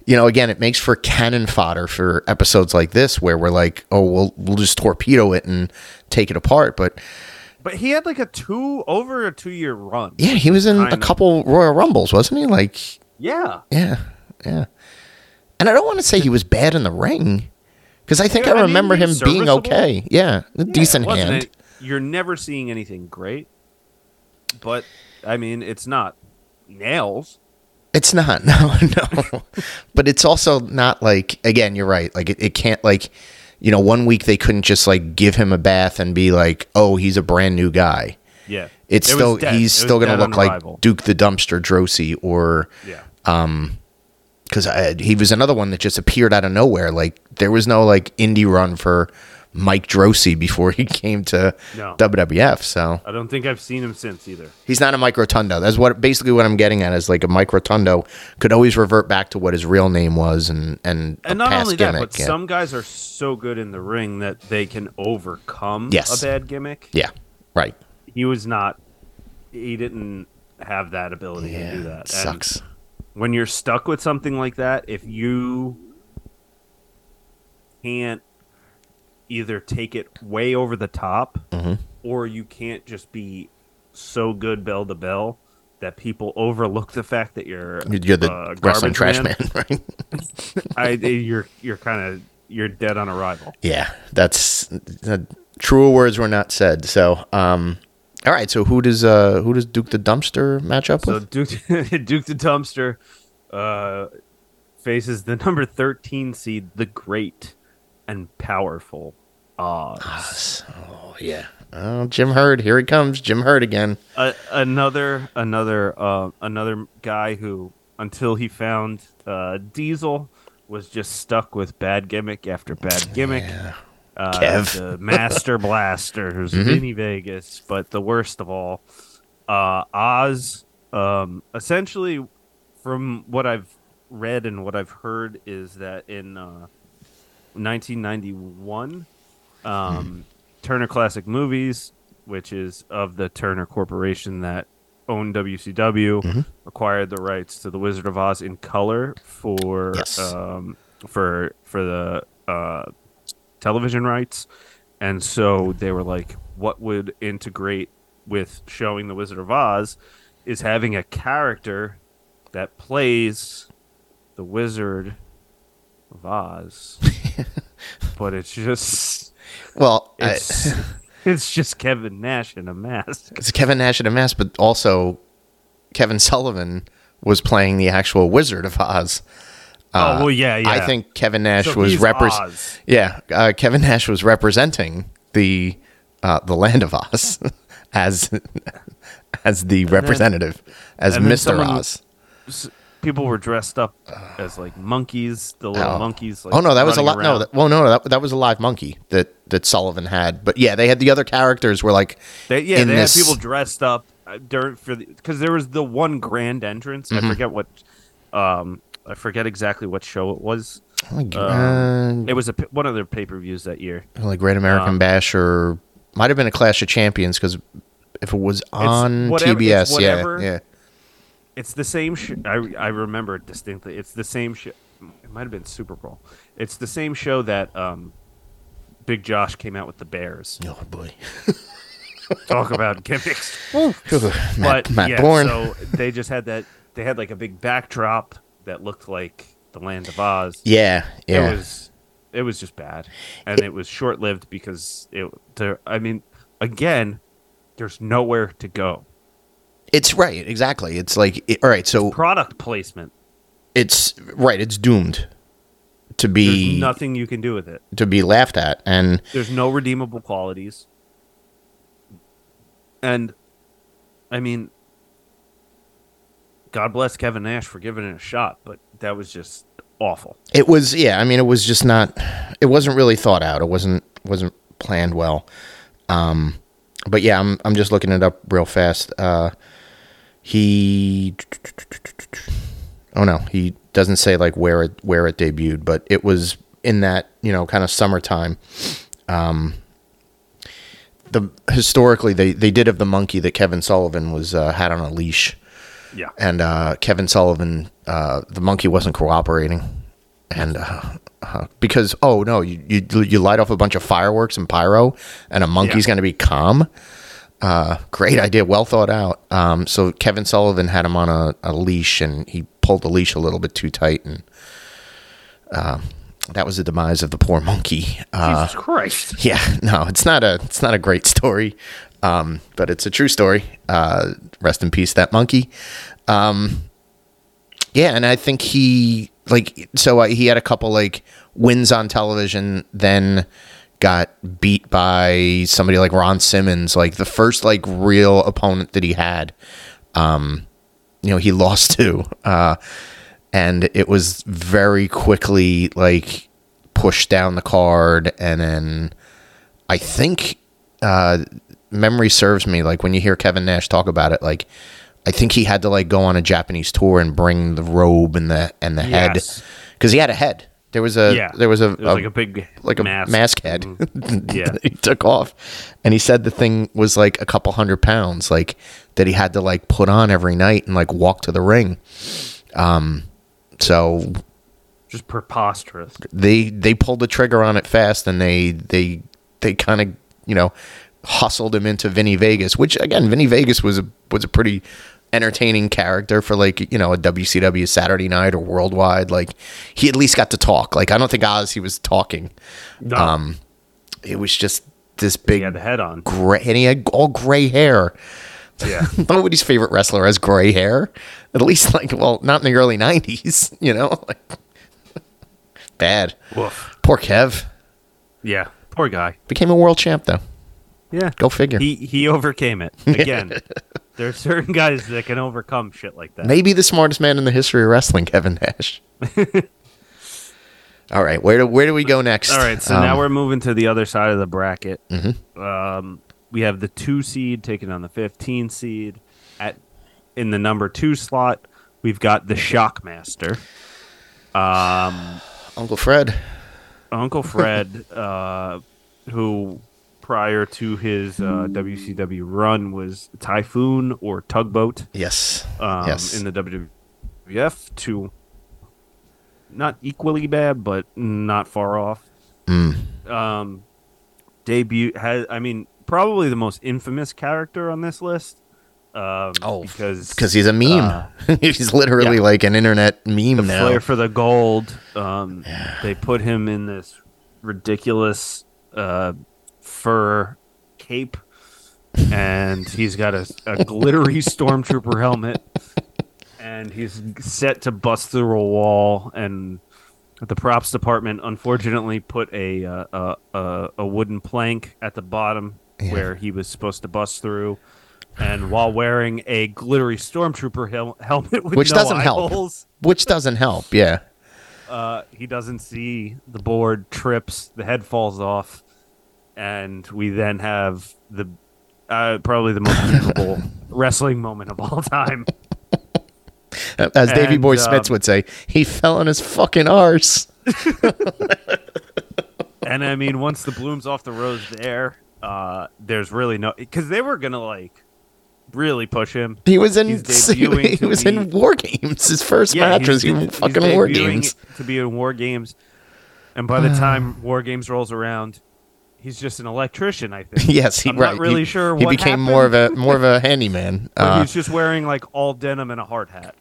you know again it makes for cannon fodder for episodes like this where we're like, oh, we'll we'll just torpedo it and take it apart, but. But he had like a two over a two year run. Yeah, he was in a couple Royal Rumbles, wasn't he? Like, Yeah. yeah, yeah. And I don't want to say he was bad in the ring, because I think I remember him being okay. Yeah, a Yeah, decent hand. you're never seeing anything great, but I mean, it's not nails. It's not, no, no. but it's also not like again, you're right. Like it, it can't like you know, one week they couldn't just like give him a bath and be like, oh, he's a brand new guy. Yeah, It's It still dead. It he's was still gonna look like. Duke the Dumpster Droese or Yeah, um, because he was another one that just appeared out of nowhere. Like there was no like indie run for Mike Droese before he came to No. WWF. So I don't think I've seen him since either. he's not a Mike Rotundo. That's what basically what I'm getting at is like a Mike Rotundo could always revert back to what his real name was and and, And not only gimmick. that, but yeah. some guys are so good in the ring that they can overcome Yes. a bad gimmick. yeah, right. He was not. He didn't have that ability Yeah, to do that. it And sucks. When you're stuck with something like that, if you can't either take it way over the top Mm-hmm. or you can't just be so good bell to bell that people overlook the fact that you're You're the uh, wrestling trash man, right? I, you're you're kind of you're dead on arrival. Yeah, that's uh, truer words were not said. So, um, all right. So who does uh who does Duke the Dumpster match up So with? Duke Duke the Dumpster uh, faces the number thirteen seed, the Great and Powerful Oz. Oh yeah. Oh, Jim Herd. Here he comes. Jim Herd again. A another another uh, another guy who until he found uh, Diesel was just stuck with bad gimmick after bad gimmick. Uh, Kev. the Master Blaster, who's Vinny Vegas, but the worst of all, uh, Oz. Um, essentially, from what I've read and what I've heard, is that in uh, 1991, um, Turner Classic Movies, which is of the Turner Corporation that owned WCW, acquired the rights to the Wizard of Oz in color for Yes. um, for for the uh, television rights, and so they were like, "What would integrate with showing the Wizard of Oz is having a character that plays the Wizard of Oz." but it's just Well, I- it's it's just Kevin Nash in a mask. it's Kevin Nash in a mask, but also Kevin Sullivan was playing the actual Wizard of Oz. Oh well, yeah, yeah. I think Kevin Nash So was he's. Yeah, uh, Kevin Nash was representing the uh, the land of Oz as as the representative, as Mister Oz. S- people were dressed up as like monkeys, the little Oh. monkeys. Like, oh no, that was a lot. No, that, well, no, that, that was a live monkey that that Sullivan had. But yeah, they had the other characters were like They, yeah, they this- had people dressed up uh, during for because there was the one grand entrance. Mm-hmm. I forget what, um, I forget exactly what show it was. like, Um, uh, It was a one of their pay per views that year. like Great American um, Bash or might have been a Clash of Champions because if it was on whatever- TBS, whatever. yeah, yeah. It's the same. Sh- I I remember it distinctly. It's the same show. It might have been Super Bowl. It's the same show that um, Big Josh came out with the Bears. Oh boy, Talk about gimmicks. Matt, but Matt yeah, Bourne. so they just had that. They had like a big backdrop that looked like the Land of Oz. yeah, yeah. It was, it was just bad, and it was short lived because it. There, I mean, again, there's nowhere to go. It's right, exactly. It's like it, all right, so Product placement. it's right. It's doomed to There's be nothing you can do with it. to be laughed at, and There's no redeemable qualities. And I mean God bless Kevin Nash for giving it a shot, but that was just awful. it was yeah. I mean, it was just not. It wasn't really thought out. It wasn't wasn't planned well. Um, but yeah, I'm I'm just looking it up real fast. Uh, he. Oh no, he doesn't say like where it where it debuted, but it was in that you know kind of summertime. Um, the historically they they did have the monkey that Kevin Sullivan was uh, had on a leash, Yeah. and uh, Kevin Sullivan uh, the monkey wasn't cooperating, and. Uh, uh, because oh no you, you you light off a bunch of fireworks and pyro and a monkey's Yeah. going to be calm uh, great idea well thought out um, so kevin sullivan had him on a, a leash and he pulled the leash a little bit too tight and uh, that was the demise of the poor monkey uh, Jesus Christ. yeah, no, it's not a it's not a great story, um, but it's a true story. Uh, rest in peace, that monkey. Um, yeah, and I think he like so uh, he had a couple like wins on television, then got beat by somebody like Ron Simmons, like the first like real opponent that he had. Um, you know, he lost to, uh, and it was very quickly like pushed down the card, and then I think uh, memory serves me like when you hear Kevin Nash talk about it, like I think he had to like go on a Japanese tour and bring the robe and the and the head because he had a head. There was a Yeah. there was a, was like a big like a mask. mask, head. Yeah. that he took off, and he said the thing was like a couple hundred pounds, like that he had to like put on every night and like walk to the ring. Um, so Just preposterous. they they pulled the trigger on it fast, and they they they kind of you know hustled him into Vinny Vegas, which again, Vinny Vegas was a was a pretty entertaining character for like you know a WCW Saturday Night or Worldwide. Like he at least got to talk. Like I don't think Oz he was talking. No. Um, it was just this big he had the head on. gray, and he had all gray hair. Yeah. Nobody's favorite wrestler has gray hair. At least, like, well, not in the early '90s. You know, like bad. Woof. Poor Kev Yeah. Poor guy. became a world champ though. Yeah. Go figure. He he overcame it. Again, there are certain guys that can overcome shit like that. Maybe the smartest man in the history of wrestling, Kevin Nash. All right, where do where do we go next? All right, so Um, now we're moving to the other side of the bracket. Mm-hmm. Um, we have the two seed taking on the 15 seed. At in the number two slot, we've got the Shockmaster. Um, Uncle Fred. Uncle Fred, uh, who prior to his uh, WCW run was Typhoon or Tugboat Yes. um, yes. in the WWF to not equally bad, but not far off. Mm. Um, debut has, I mean, probably the most infamous character on this list. Um, Oh, because because he's a meme. uh, he's literally yeah. like an internet meme the now. flair for the gold. Um, They put him in this ridiculous uh, fur cape, and he's got a, a glittery stormtrooper helmet, and he's set to bust through a wall. And the props department unfortunately put a uh, a, a, wooden plank at the bottom Yeah. where he was supposed to bust through. And while wearing a glittery stormtrooper hel- helmet Which no doesn't help. holes, Which doesn't help. Yeah. uh, he doesn't see the board, trips, the head falls off, and we then have the uh, probably the most memorable wrestling moment of all time. As Davy Boy um, Smith would say, he fell on his fucking arse. And I mean, once the bloom's off the rose, there, uh, there's really no because they were gonna like really push him. He was in he was be- in War Games. His first Yeah, match was in fucking War Games. to be in War Games, and by the time War Games rolls around, he's just an electrician. I think. Yes, he I'm right. not really he, sure He became more of a more of a handyman. Uh, he's just wearing like all denim and a hard hat.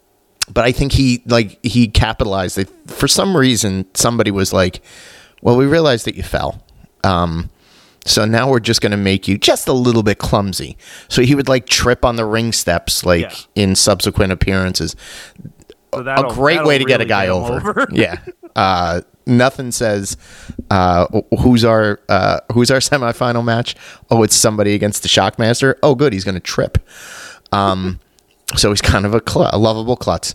but I think he like he capitalized. It. For some reason, somebody was like, "Well, we realized that you fell, um, so now we're just going to make you just a little bit clumsy." So he would like trip on the ring steps, like Yeah. in subsequent appearances. So a great way to get a guy him over. yeah. Uh, nothing says uh, who's our uh, who's our semifinal match. Oh, it's somebody against the Shockmaster. Oh, good, he's going to trip. Um, so he's kind of a, cl- a lovable klutz.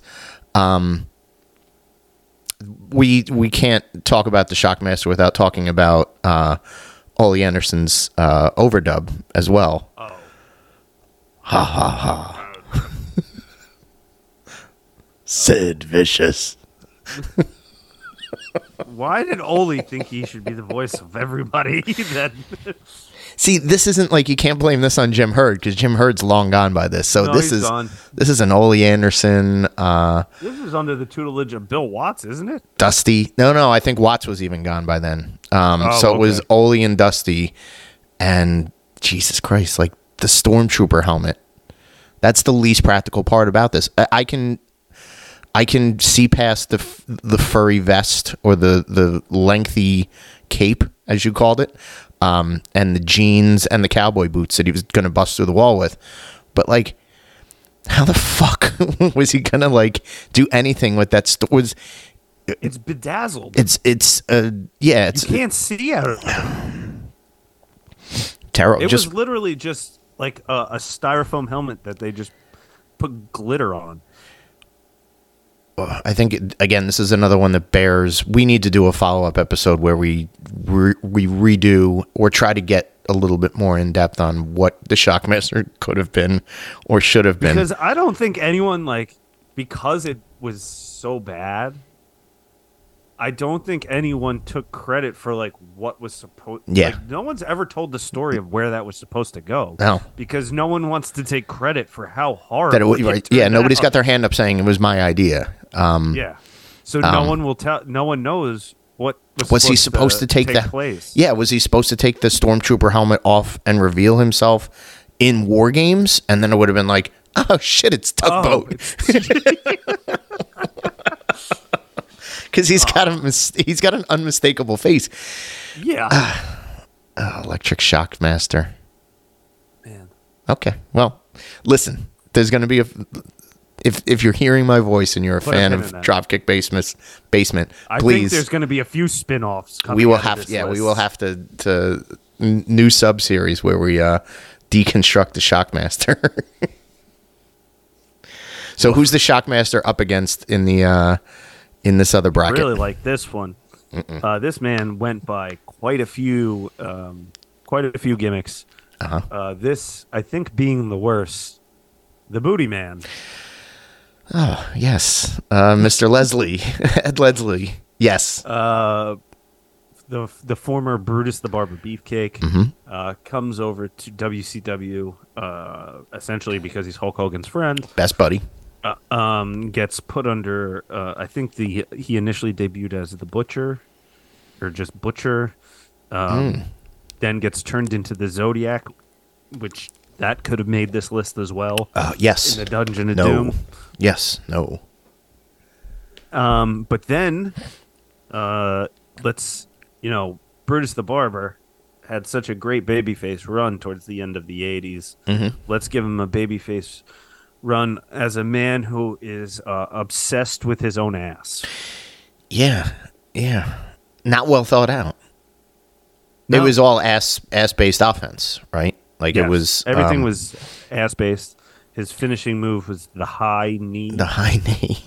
Um, we we can't talk about the Shockmaster without talking about uh, Ole Anderson's uh, overdub as well. Oh. Ha ha ha. Sid Vicious. Why did Ole think he should be the voice of everybody? then See, this isn't like you can't blame this on Jim Herd because Jim Herd's long gone by this. So No, this he's is gone. this is an Ole Anderson, uh, This is under the tutelage of Bill Watts, isn't it? Dusty. No, no, I think Watts was even gone by then. Um, Oh, so it was okay. Ole and Dusty, and Jesus Christ, like the stormtrooper helmet. That's the least practical part about this. I, I can, I can see past the f- the furry vest or the the lengthy cape, as you called it, um, and the jeans and the cowboy boots that he was going to bust through the wall with. But like, how the fuck was he going to like do anything with that? St- was It's bedazzled. it's it's uh yeah you it's can't see out of it. terrible. It Just was literally just like a, a styrofoam helmet that they just put glitter on. I think it, again this is another one that bears. We need to do a follow up episode where we re, we redo or try to get a little bit more in depth on what the Shockmaster could have been or should have been. Because I don't think anyone like because it was so bad. I don't think anyone took credit for like what was supposed. Yeah. like, no one's ever told the story of where that was supposed to go. No. because no one wants to take credit for how hard. that it, it right, yeah, nobody's out. got their hand up saying it was my idea. Um, Yeah, so no Um, one will tell. No one knows what was, was he supposed to, take, that? place. Yeah, was he supposed to take the stormtrooper helmet off and reveal himself in war games? And then it would have been like, oh shit, it's Oh, tugboat. because he's got a mis- he's got an unmistakable face. yeah, Oh, electric shock master. man. Okay, well, listen. There's going to be a if if you're hearing my voice and you're a Put fan pin of that. Dropkick Basement, basement, I think please. there's going to be a few spin-offs. Coming we will out of have this yeah we will have to to n- new sub series where we uh deconstruct the Shockmaster. so who's the Shockmaster up against in the uh in this other bracket? really like this one. Uh, this man went by quite a few, um, quite a few gimmicks. Uh-huh. Uh, this, I think, being the worst, the Booty Man. Oh yes, uh, Mr. Leslie, Ed Leslie. Yes. Uh, the the former Brutus the Barber Beefcake Mm-hmm. uh, comes over to WCW uh, essentially because he's Hulk Hogan's friend. Best buddy. Uh, um, gets put under. Uh, I think the he initially debuted as the Butcher, or just Butcher. Um, Hmm. Then gets turned into the Zodiac, which that could have made this list as well. Uh, yes. in the Dungeon of no. Doom. Yes. No. Um, but then, uh, let's you know, Brutus the Barber had such a great babyface run towards the end of the '80s. Mm-hmm. Let's give him a babyface run as a man who is uh, obsessed with his own ass. Yeah. Yeah. Not well thought out. It was all ass ass based offense, right? Like it was everything um, was ass based. His finishing move was the high knee. the high knee.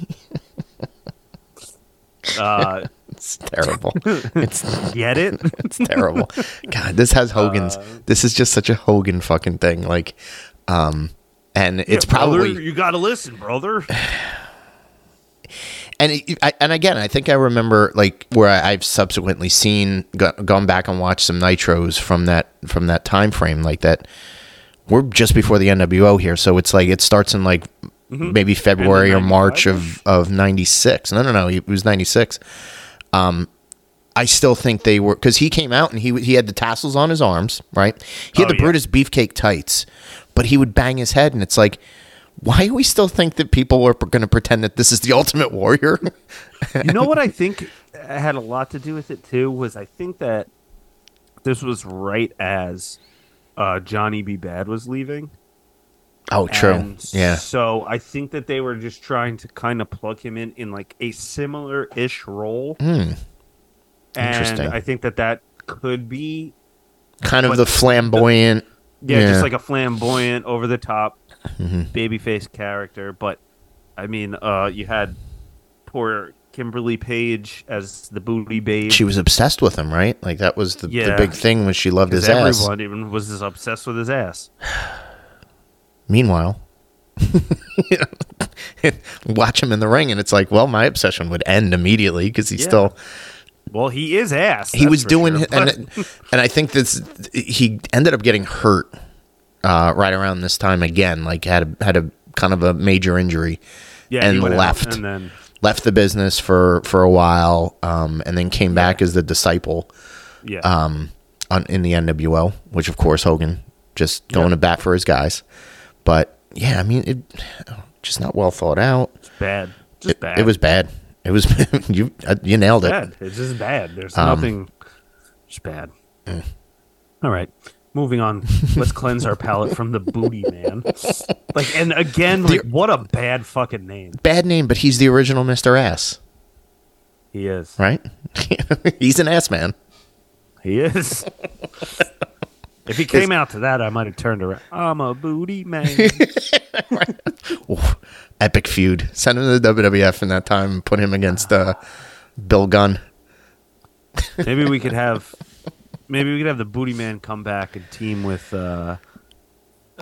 Uh, It's terrible. it's get it? it's terrible. God, this has Hogan's. Uh, this is just such a Hogan fucking thing. Like, um, and it's Yeah, brother, probably you got to listen, brother. and it, I, and again, I think I remember like where I, I've subsequently seen go, gone back and watched some nitros from that from that time frame like that. We're just before the NWO here, so it's like it starts in like maybe February or March of of '96. No, no, no, it was '96. Um, I still think they were because he came out and he he had the tassels on his arms, right? He had Oh, the yeah. Brutus beefcake tights, but he would bang his head, and it's like, why do we still think that people are going to pretend that this is the Ultimate Warrior? you know what I think had a lot to do with it too was I think that this was right as uh, Johnny B. Bad was leaving. oh, true. And yeah, So I think that they were just trying to kind of plug him in in like a similar ish role. And Interesting. I think that that could be kind of the flamboyant. yeah, Yeah. just like a flamboyant, over the top, Mhm. babyface character. But I mean, uh, you had poor Kimberly Page as the booty babe. She was obsessed with him, right? Like that was the, the big thing when she loved his Because ass. everyone even was just obsessed with his ass. Meanwhile, watch him in the ring, and it's like, well, my obsession would end immediately because he's Yeah. still Well, he is ass. he was doing sure, and but- and I think this he ended up getting hurt uh, right around this time again like had a, had a kind of a major injury yeah, and left and then left the business for for a while um, and then came back as the disciple yeah, um, on in the NWO which of course Hogan just going to bat for his guys but yeah I mean it just not well thought out it's bad. Just it, bad. it was bad it was you uh, you nailed it bad. It's just bad. There's Um, nothing. Just bad. All right. Moving on. Let's cleanse our palate from the booty man. Like, and again, like, what a bad fucking name bad name but he's the original Mr. Ass he is. right he's an ass man He is. if he came out to that, I might have turned around. I'm a booty man. Epic feud. Send him to the WWF in that time and put him against uh, Bill Gunn. maybe we could have. Maybe we could have the booty man come back and team with. uh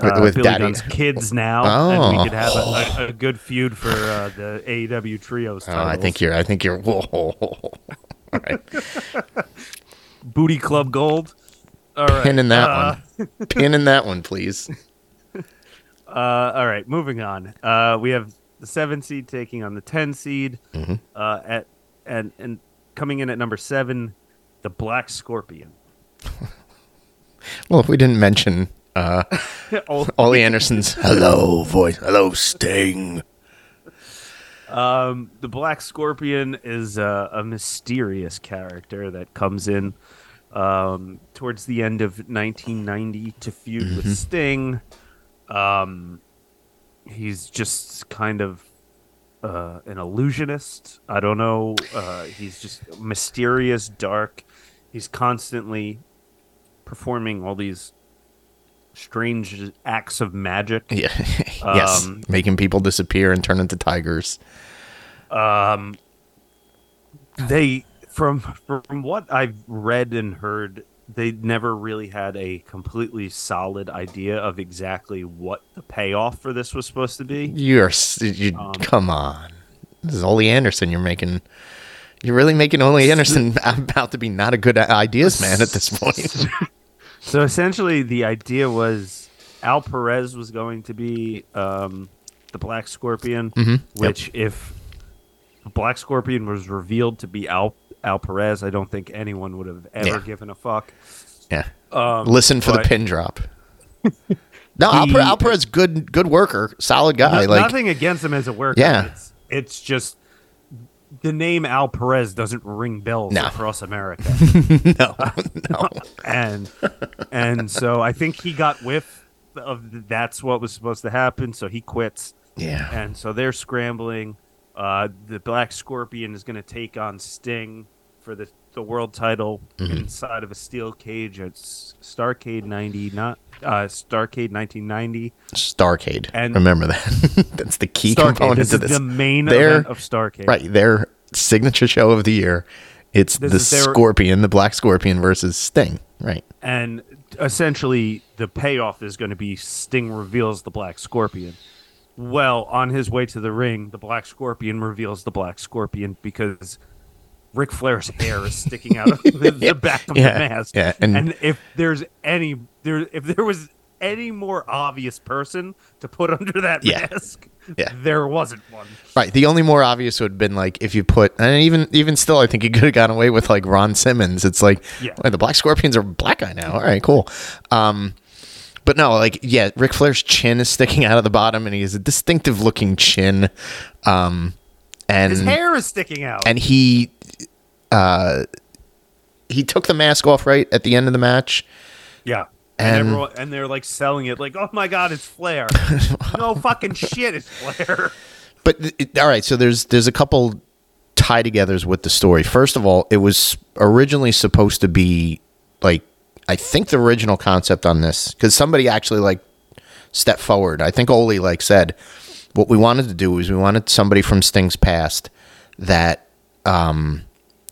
With- uh, with Billy Daddy- Gunn's kids now, and Oh. we could have a, a, a good feud for uh, the AEW trios. Oh, I think you're. I think you're. Whoa. All right, Booty Club Gold. All right. pin in that uh, one. Pin in that one, please. Uh, all right, moving on. Uh, we have the seven seed taking on the ten seed. Mm-hmm. Uh, at and and coming in at number seven, the Black Scorpion. Well, if we didn't mention uh, Ole Anderson's hello voice, hello Sting. um, the Black Scorpion is a, a mysterious character that comes in um, towards the end of 1990 to feud Mm-hmm. with Sting. Um, he's just kind of uh, an illusionist. I don't know. Uh, he's just mysterious, dark. He's constantly performing all these strange acts of magic. Yeah. yes, Um, making people disappear and turn into tigers. Um, they from from what I've read and heard, they never really had a completely solid idea of exactly what the payoff for this was supposed to be. You're. You, Um, come on. This is Anderson. You're making. You're really making Ole Anderson about to be not a good ideas man at this point. So essentially, the idea was Al Perez was going to be um, the Black Scorpion, which if Black Scorpion was revealed to be Al Al Perez, I don't think anyone would have ever Yeah. given a fuck. Yeah. Um, Listen for the pin drop. no, Alper, He- Alperet's good, good worker, solid guy. No- like, nothing against him as a worker. Yeah. It's, it's just the name Al Perez doesn't ring bells No. across America. no, no. and and so I think he got whiff of that's what was supposed to happen, so he quits. Yeah. And so they're scrambling. Uh, the Black Scorpion is going to take on Sting for the the world title Mm-hmm. inside of a steel cage at Starcade 90, not uh, Starcade 1990. Starcade. And- Remember that. That's the key Starcade. component This to is this. the main Their- event of Starcade. right, their signature show of the year. It's This the their- Scorpion, the Black Scorpion versus Sting. Right. and essentially the payoff is going to be Sting reveals the Black Scorpion. Well, on his way to the ring, the Black Scorpion reveals the Black Scorpion because Ric Flair's hair is sticking out of the, the back of Yeah, the mask. yeah, and- and if there's any there, if there was any more obvious person to put under that Yeah, mask, yeah. there wasn't one. Right. The only more obvious would have been like if you put, and even even still, I think you could have gotten away with like Ron Simmons. It's like, Yeah. "Wait, the Black Scorpions are black guy now. All right, cool. Um, but no, like yeah, Ric Flair's chin is sticking out of the bottom, and he has a distinctive looking chin. Um, and His hair is sticking out. and he, uh, he took the mask off right at the end of the match. Yeah. And- And, everyone, and they're like selling it like, oh my god, it's Flair. no fucking shit, it's Flair. But it- all right, so there's there's a couple tie togethers with the story. First of all, it was originally supposed to be like I think the original concept on this because somebody actually like stepped forward. I think Ole like said what we wanted to do is we wanted somebody from Sting's past that um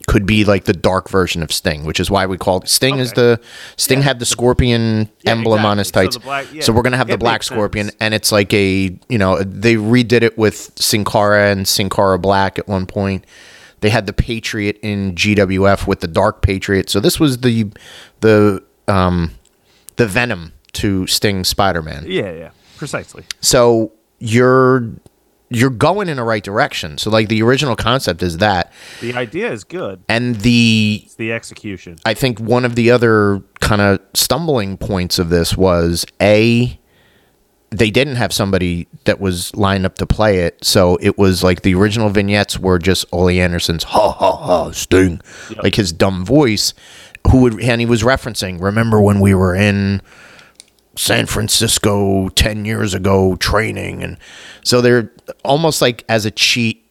could be like the dark version of Sting, which is why we called Sting is the Sting had the scorpion Yeah, emblem on his exactly. So tights. black- yeah. So we're gonna have the black scorpion, sense. and it's like a you know they redid it with Sin Cara and Sin Cara Black at one point. They had the Patriot in GWF with the Dark Patriot. So this was the the um, the Venom to Sting Spider Man. Yeah, yeah, precisely. So you're you're going in the right direction. So like the original concept is that, The idea is good. and the It's the execution. I think one of the other kind of stumbling points of this was a they didn't have somebody that was lined up to play it, so it was like the original vignettes were just Ole Anderson's ha ha ha Sting, like his dumb voice, who would and he was referencing. Remember when we were in San Francisco ten years ago training, and so they're almost like as a cheat,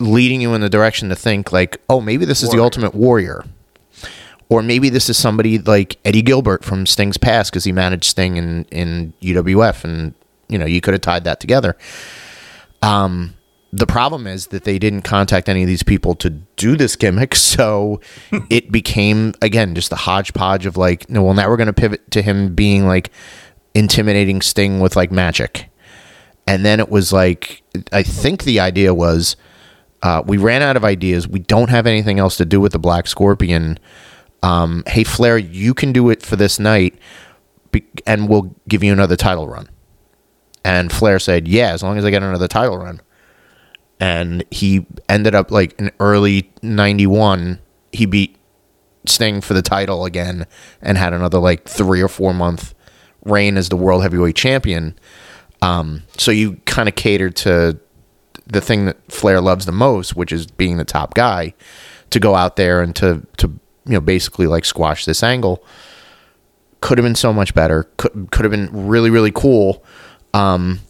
leading you in the direction to think like, oh, maybe this is the ultimate warrior. Or maybe this is somebody like Eddie Gilbert from Sting's past because he managed Sting in, in UWF, and you know you could have tied that together. Um, the problem is that they didn't contact any of these people to do this gimmick, so it became again just a hodgepodge of like, no, well now we're going to pivot to him being like intimidating Sting with like magic, and then it was like I think the idea was uh, we ran out of ideas. We don't have anything else to do with the Black Scorpion. Um, hey Flair, you can do it for this night, and we'll give you another title run. And Flair said, "Yeah, as long as I get another title run." And he ended up like in early '91, he beat Sting for the title again, and had another like three or four month reign as the world heavyweight champion. Um, so you kind of catered to the thing that Flair loves the most, which is being the top guy, to go out there and to to you know basically like squash this angle. Could have been so much better. Could could have been really really cool. Um,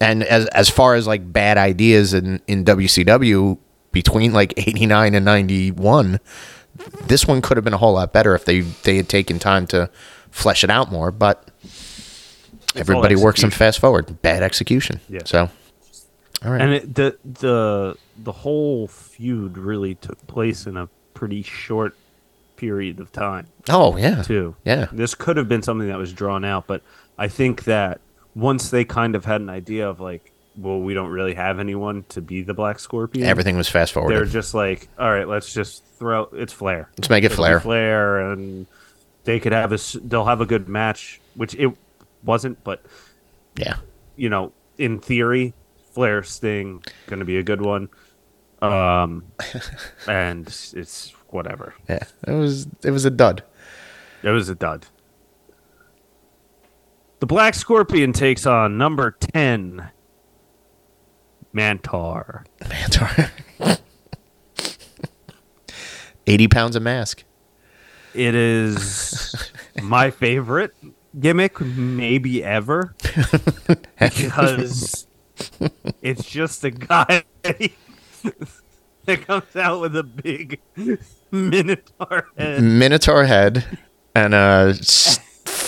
and as as far as like bad ideas in in WCW between like eighty nine and ninety one, this one could have been a whole lot better if they they had taken time to flesh it out more. But everybody works in fast forward. Bad execution. Yeah. So. All right. And it, the the the whole feud really took place in a pretty short period of time oh yeah. too. Yeah. This could have been something that was drawn out, but I think that once they kind of had an idea of like, well, we don't really have anyone to be the Black Scorpion. Everything was fast forward. They're just like, all right, let's just throw. It's Flair. Let's make it It'll Flair. Flair, and they could have a. They'll have a good match, which it wasn't, but Yeah. you know, in theory, Flair Sting going to be a good one. Um, and it's whatever. Yeah. It was it was a dud. It was a dud. The Black Scorpion takes on number 10, Mantaur. Mantaur. Eighty pounds of mask. It is my favorite gimmick, maybe ever, because it's just a guy that comes out with a big minotaur head. Minotaur head and a s-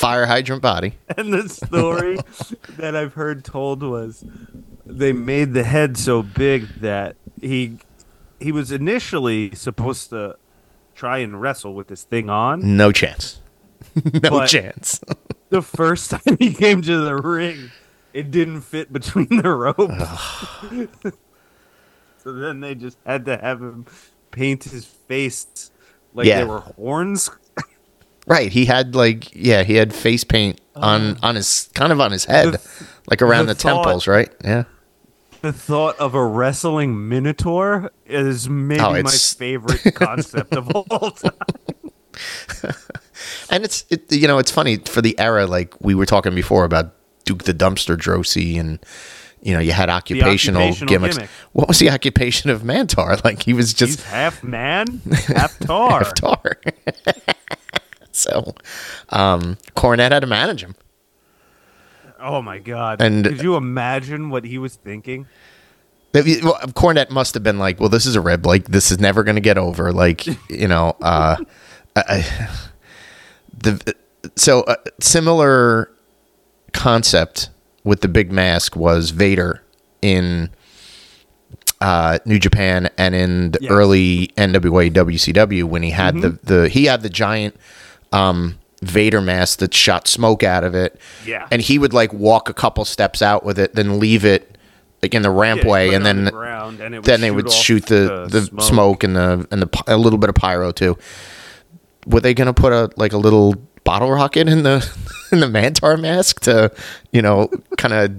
fire hydrant body. And the story that I've heard told was they made the head so big that he he was initially supposed to try and wrestle with this thing on. No chance. no But- chance. The first time he came to the ring, it didn't fit between the ropes. so then they just had to have him paint his face like Yeah. they were horns. Right. He had like yeah, he had face paint oh, on on his kind of on his head. The- like around the, the thought- temples, right? Yeah. The thought of a wrestling minotaur is maybe Oh, my favorite concept of all time. And it's it, you know it's funny for the era like we were talking before about Duke the Dumpster Droese and you know you had occupational, occupational gimmicks. gimmick. What was the occupation of Mantaur? Like he was just He's half man, half tar. Half tar. So, um, Cornette had to manage him. Oh my god! And- could you imagine what he was thinking? Well, Cornette must have been like, "Well, this is a rib. Like, this is never going to get over. Like, you know, uh, I, the so uh, similar concept with the big mask was Vader in uh, New Japan and in the Yes. early NWA WCW when he had the the he had the giant um, Vader mask that shot smoke out of it. Yeah. and he would like walk a couple steps out with it, then leave it like in the rampway, put and then the ground, and then they would shoot the the, smoke. smoke. and the and the a little bit of pyro too. Were they gonna put a like a little bottle rocket in the in the Mantaur mask to you know kind of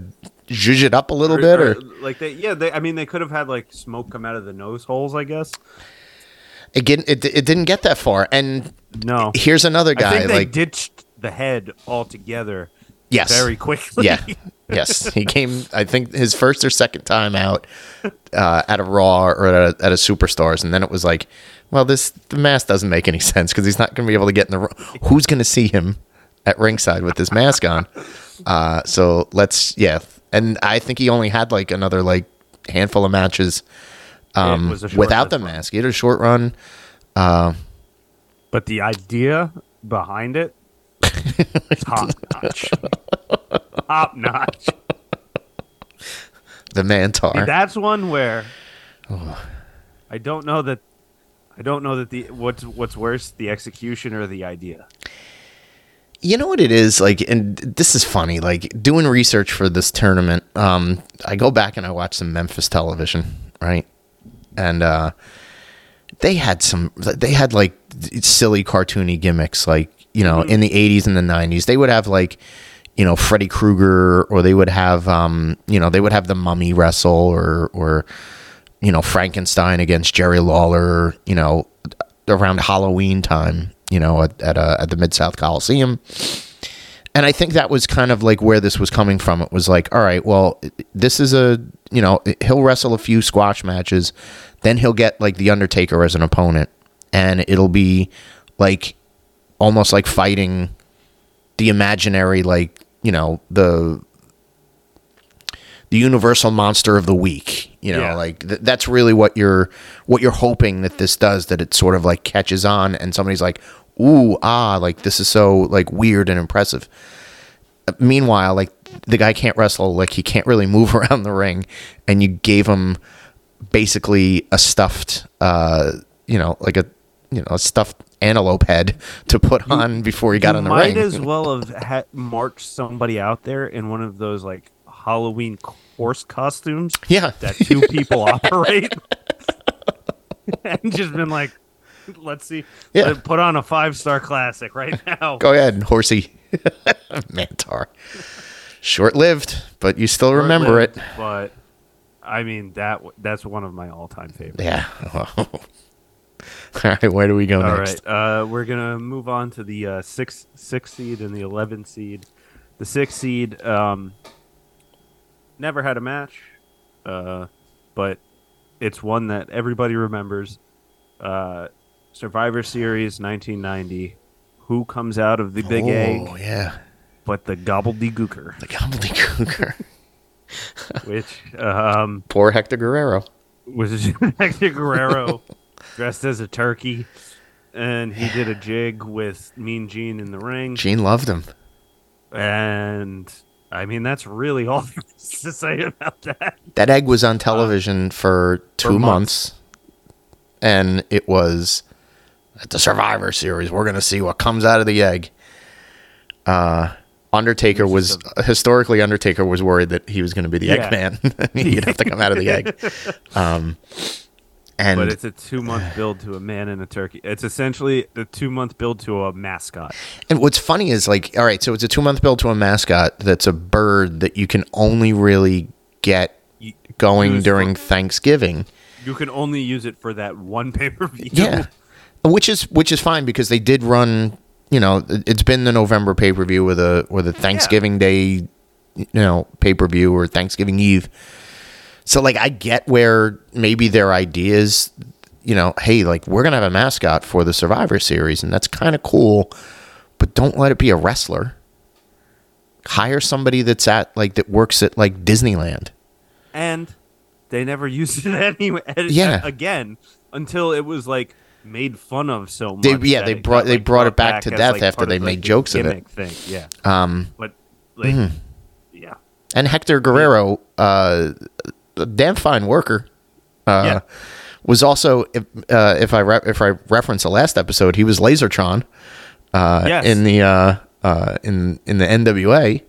zhuzh it up a little bit or like they yeah they I mean they could have had like smoke come out of the nose holes I guess again it, it didn't get that far. And no. here's another I guy think they like ditched the head altogether yes. very quickly. Yeah. Yes. He came i think his first or second time out uh, at a raw or at a, at a superstars. And then it was like well this the mask doesn't make any sense because he's not going to be able to get in the who's going to see him at ringside with this mask on? Uh, so let's yeah. And i think he only had like another like handful of matches um, was a short without the run. mask. He had a short run. But the idea behind it top notch top notch the mantaur. That's one where I don't know that I don't know that the what's what's worse the execution or the idea. You know what it is? Like, and this is funny. Like doing research for this tournament, um, I go back and I watch some Memphis television, right? And uh, they had some, they had like silly cartoony gimmicks, like you know, in the '80s and the '90s, they would have like, you know, Freddy Krueger, or they would have, um, you know, they would have the Mummy wrestle, or or you know, Frankenstein against Jerry Lawler, you know, around Halloween time, you know, at at, uh, at the Mid South Coliseum. And I think that was kind of like where this was coming from. It was like, all right, well, this is a, you know, he'll wrestle a few squash matches, then he'll get like the Undertaker as an opponent, and it'll be like almost like fighting the imaginary, like you know, the the universal monster of the week you know Yeah. like th- that's really what you're what you're hoping that this does that it sort of like catches on and somebody's like ooh ah like this is so like weird and impressive Uh, meanwhile like the guy can't wrestle like he can't really move around the ring and you gave him basically a stuffed uh you know like a you know a stuffed antelope head to put on before he got you in the might ring Might as well have ha- marched somebody out there in one of those like Halloween horse costumes yeah that two people operate, and just been like, let's see, Yeah. let- put on a five star classic right now. Go ahead, horsey. Mantaur. Short lived, but you still remember it. but I mean that that's one of my all time favorites. Yeah. All right, where do we go All next? right, uh, we're gonna move on to the uh, six six seed and the eleven seed. The six seed um, never had a match, uh, but it's one that everybody remembers. Uh, Survivor Series 1990. Who comes out of the Big oh, A yeah. But the gobbledygooker, The gobbledygooker. which um, Poor Hector Guerrero. was Hector Guerrero dressed as a turkey, and he did a jig with Mean Gene in the ring. Gene loved him. And I mean, that's really all there is to say about that. That egg was on television for two months. months. And it was at the Survivor Series. We're going to see what comes out of the egg. Uh, Undertaker was historically Undertaker was worried that he was going to be the Yeah. Eggman. He'd have to come out of the egg. Um, and But it's a two month build to a man and a turkey. It's essentially the two month build to a mascot. And what's funny is like, all right, so it's a two month build to a mascot that's a bird that you can only really get going use during for- Thanksgiving. You can only use it for that one pay per view. Yeah, which is which is fine because they did run. You know, it- it's been the November pay per view with a with a Thanksgiving Day, you know, pay per view or Thanksgiving Eve. So like, I get where maybe their ideas, you know, hey, like we're gonna have a mascot for the Survivor Series, and that's kind of cool, but don't let it be a wrestler. Hire somebody that's at like that works at like Disneyland. And they never used it anyway. Yeah. Again, until it was like made fun of so much. They- yeah, they brought- got, they like, brought it back to as, death like, after they of, made like, jokes of it. Thing. Yeah. Um, But like, Mm-hmm. yeah. and Hector Guerrero, uh, a damn fine worker. Uh, Yeah. Was also if uh, if I re- if I reference the last episode, he was Lazertron uh, Yes. in the uh, uh, in in the NWA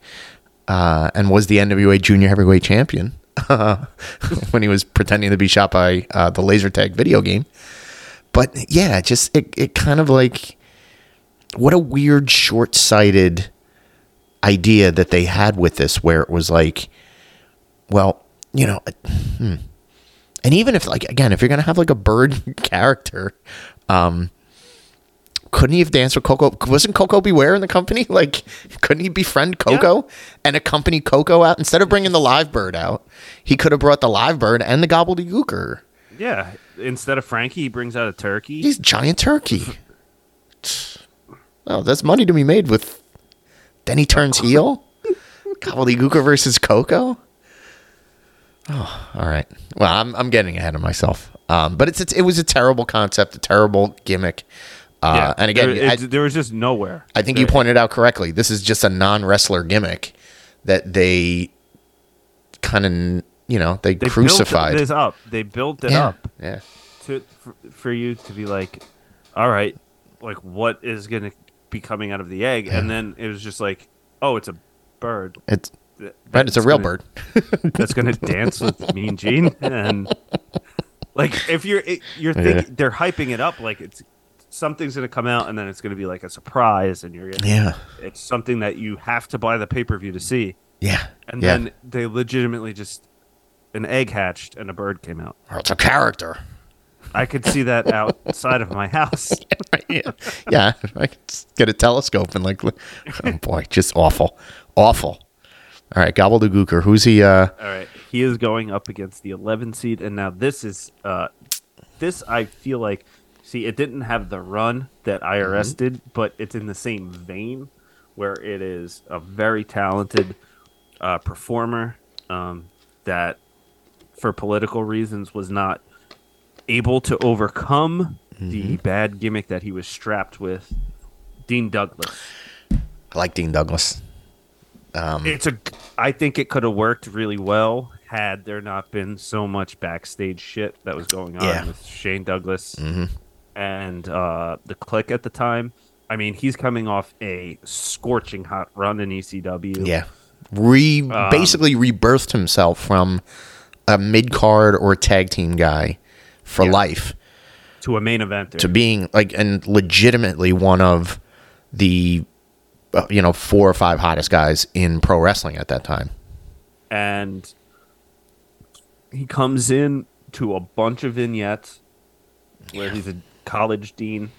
uh, and was the NWA Junior Heavyweight Champion. uh, when he was pretending to be shot by uh, the laser tag video game. But yeah, just it, it kind of like what a weird short sighted idea that they had with this, where it was like, well, you know, hmm. and even if like again, if you're gonna have like a bird character, um, couldn't he have danced with Koko? Wasn't Koko B. Ware in the company? Like, couldn't he befriend Koko and accompany Koko out instead of bringing the live bird out? He could have brought the live bird and the gobbledygooker. Yeah, instead of Frankie, he brings out a turkey. He's giant turkey. Oh, that's money to be made with. Then he turns heel. Gobbledygooker versus Koko. Oh, all right. Well, I'm I'm getting ahead of myself. Um, but it's, it's it was a terrible concept, a terrible gimmick. Uh, yeah, and again, there, I, there was just nowhere. I think you pointed out correctly. This is just a non wrestler gimmick that they kind of you know they, They crucified. built this up. They built it yeah, up yeah, to for, for you to be like, all right, like what is going to be coming out of the egg? And then it was just like, oh, it's a bird. it's Th- right. It's a real gonna- bird. that's going to dance with Mean Gene, and like if you're it, you're thinking they're hyping it up like it's something's going to come out, and then it's going to be like a surprise, and you're gonna, Yeah, it's something that you have to buy the pay per view to see, yeah, and yeah. then they legitimately just an egg hatched and a bird came out. Or it's a character. I could see that outside of my house. yeah, yeah. I could get a telescope and like, oh boy, just awful, awful. All right, Gobbledygooker. Who's he? Uh, All right, he is going up against the 11 seed, and now this is uh, this I feel like. See, it didn't have the run that IRS did, but it's in the same vein, where it is a very talented uh, performer um, that, for political reasons, was not able to overcome the bad gimmick that he was strapped with. Dean Douglas. I like Dean Douglas. Um, It's a. I think it could have worked really well had there not been so much backstage shit that was going on Yeah. with Shane Douglas and uh, the Kliq at the time. I mean, he's coming off a scorching hot run in ECW. Yeah. Re Um, basically rebirthed himself from a mid card or tag team guy for Yeah. life to a main event, to being like and legitimately one of the uh, you know four or five hottest guys in pro wrestling at that time. and he comes in to a bunch of vignettes where he's a college dean.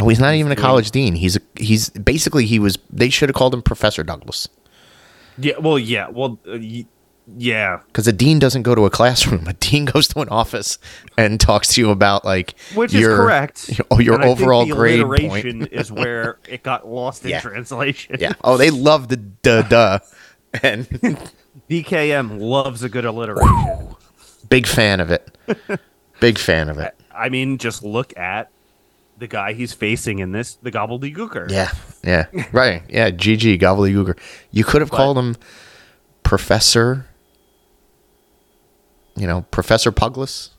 Oh, he's not even a college dean. He's a he's basically he was they should have called him Professor Douglas Yeah, well, yeah, well, uh, yeah, because a dean doesn't go to a classroom. A dean goes to an office and talks to you about like which your, is correct. Oh, your And overall grade point. is where it got lost in Yeah. translation. yeah. Oh, they love the duh duh, and BKM loves a good alliteration. big fan of it. Big fan of it. I mean, just look at the guy he's facing in this, the gobbledygooker. Yeah, yeah, right. Yeah, GG gobbledygooker. You could have called him Professor. You know, Professor Pugless.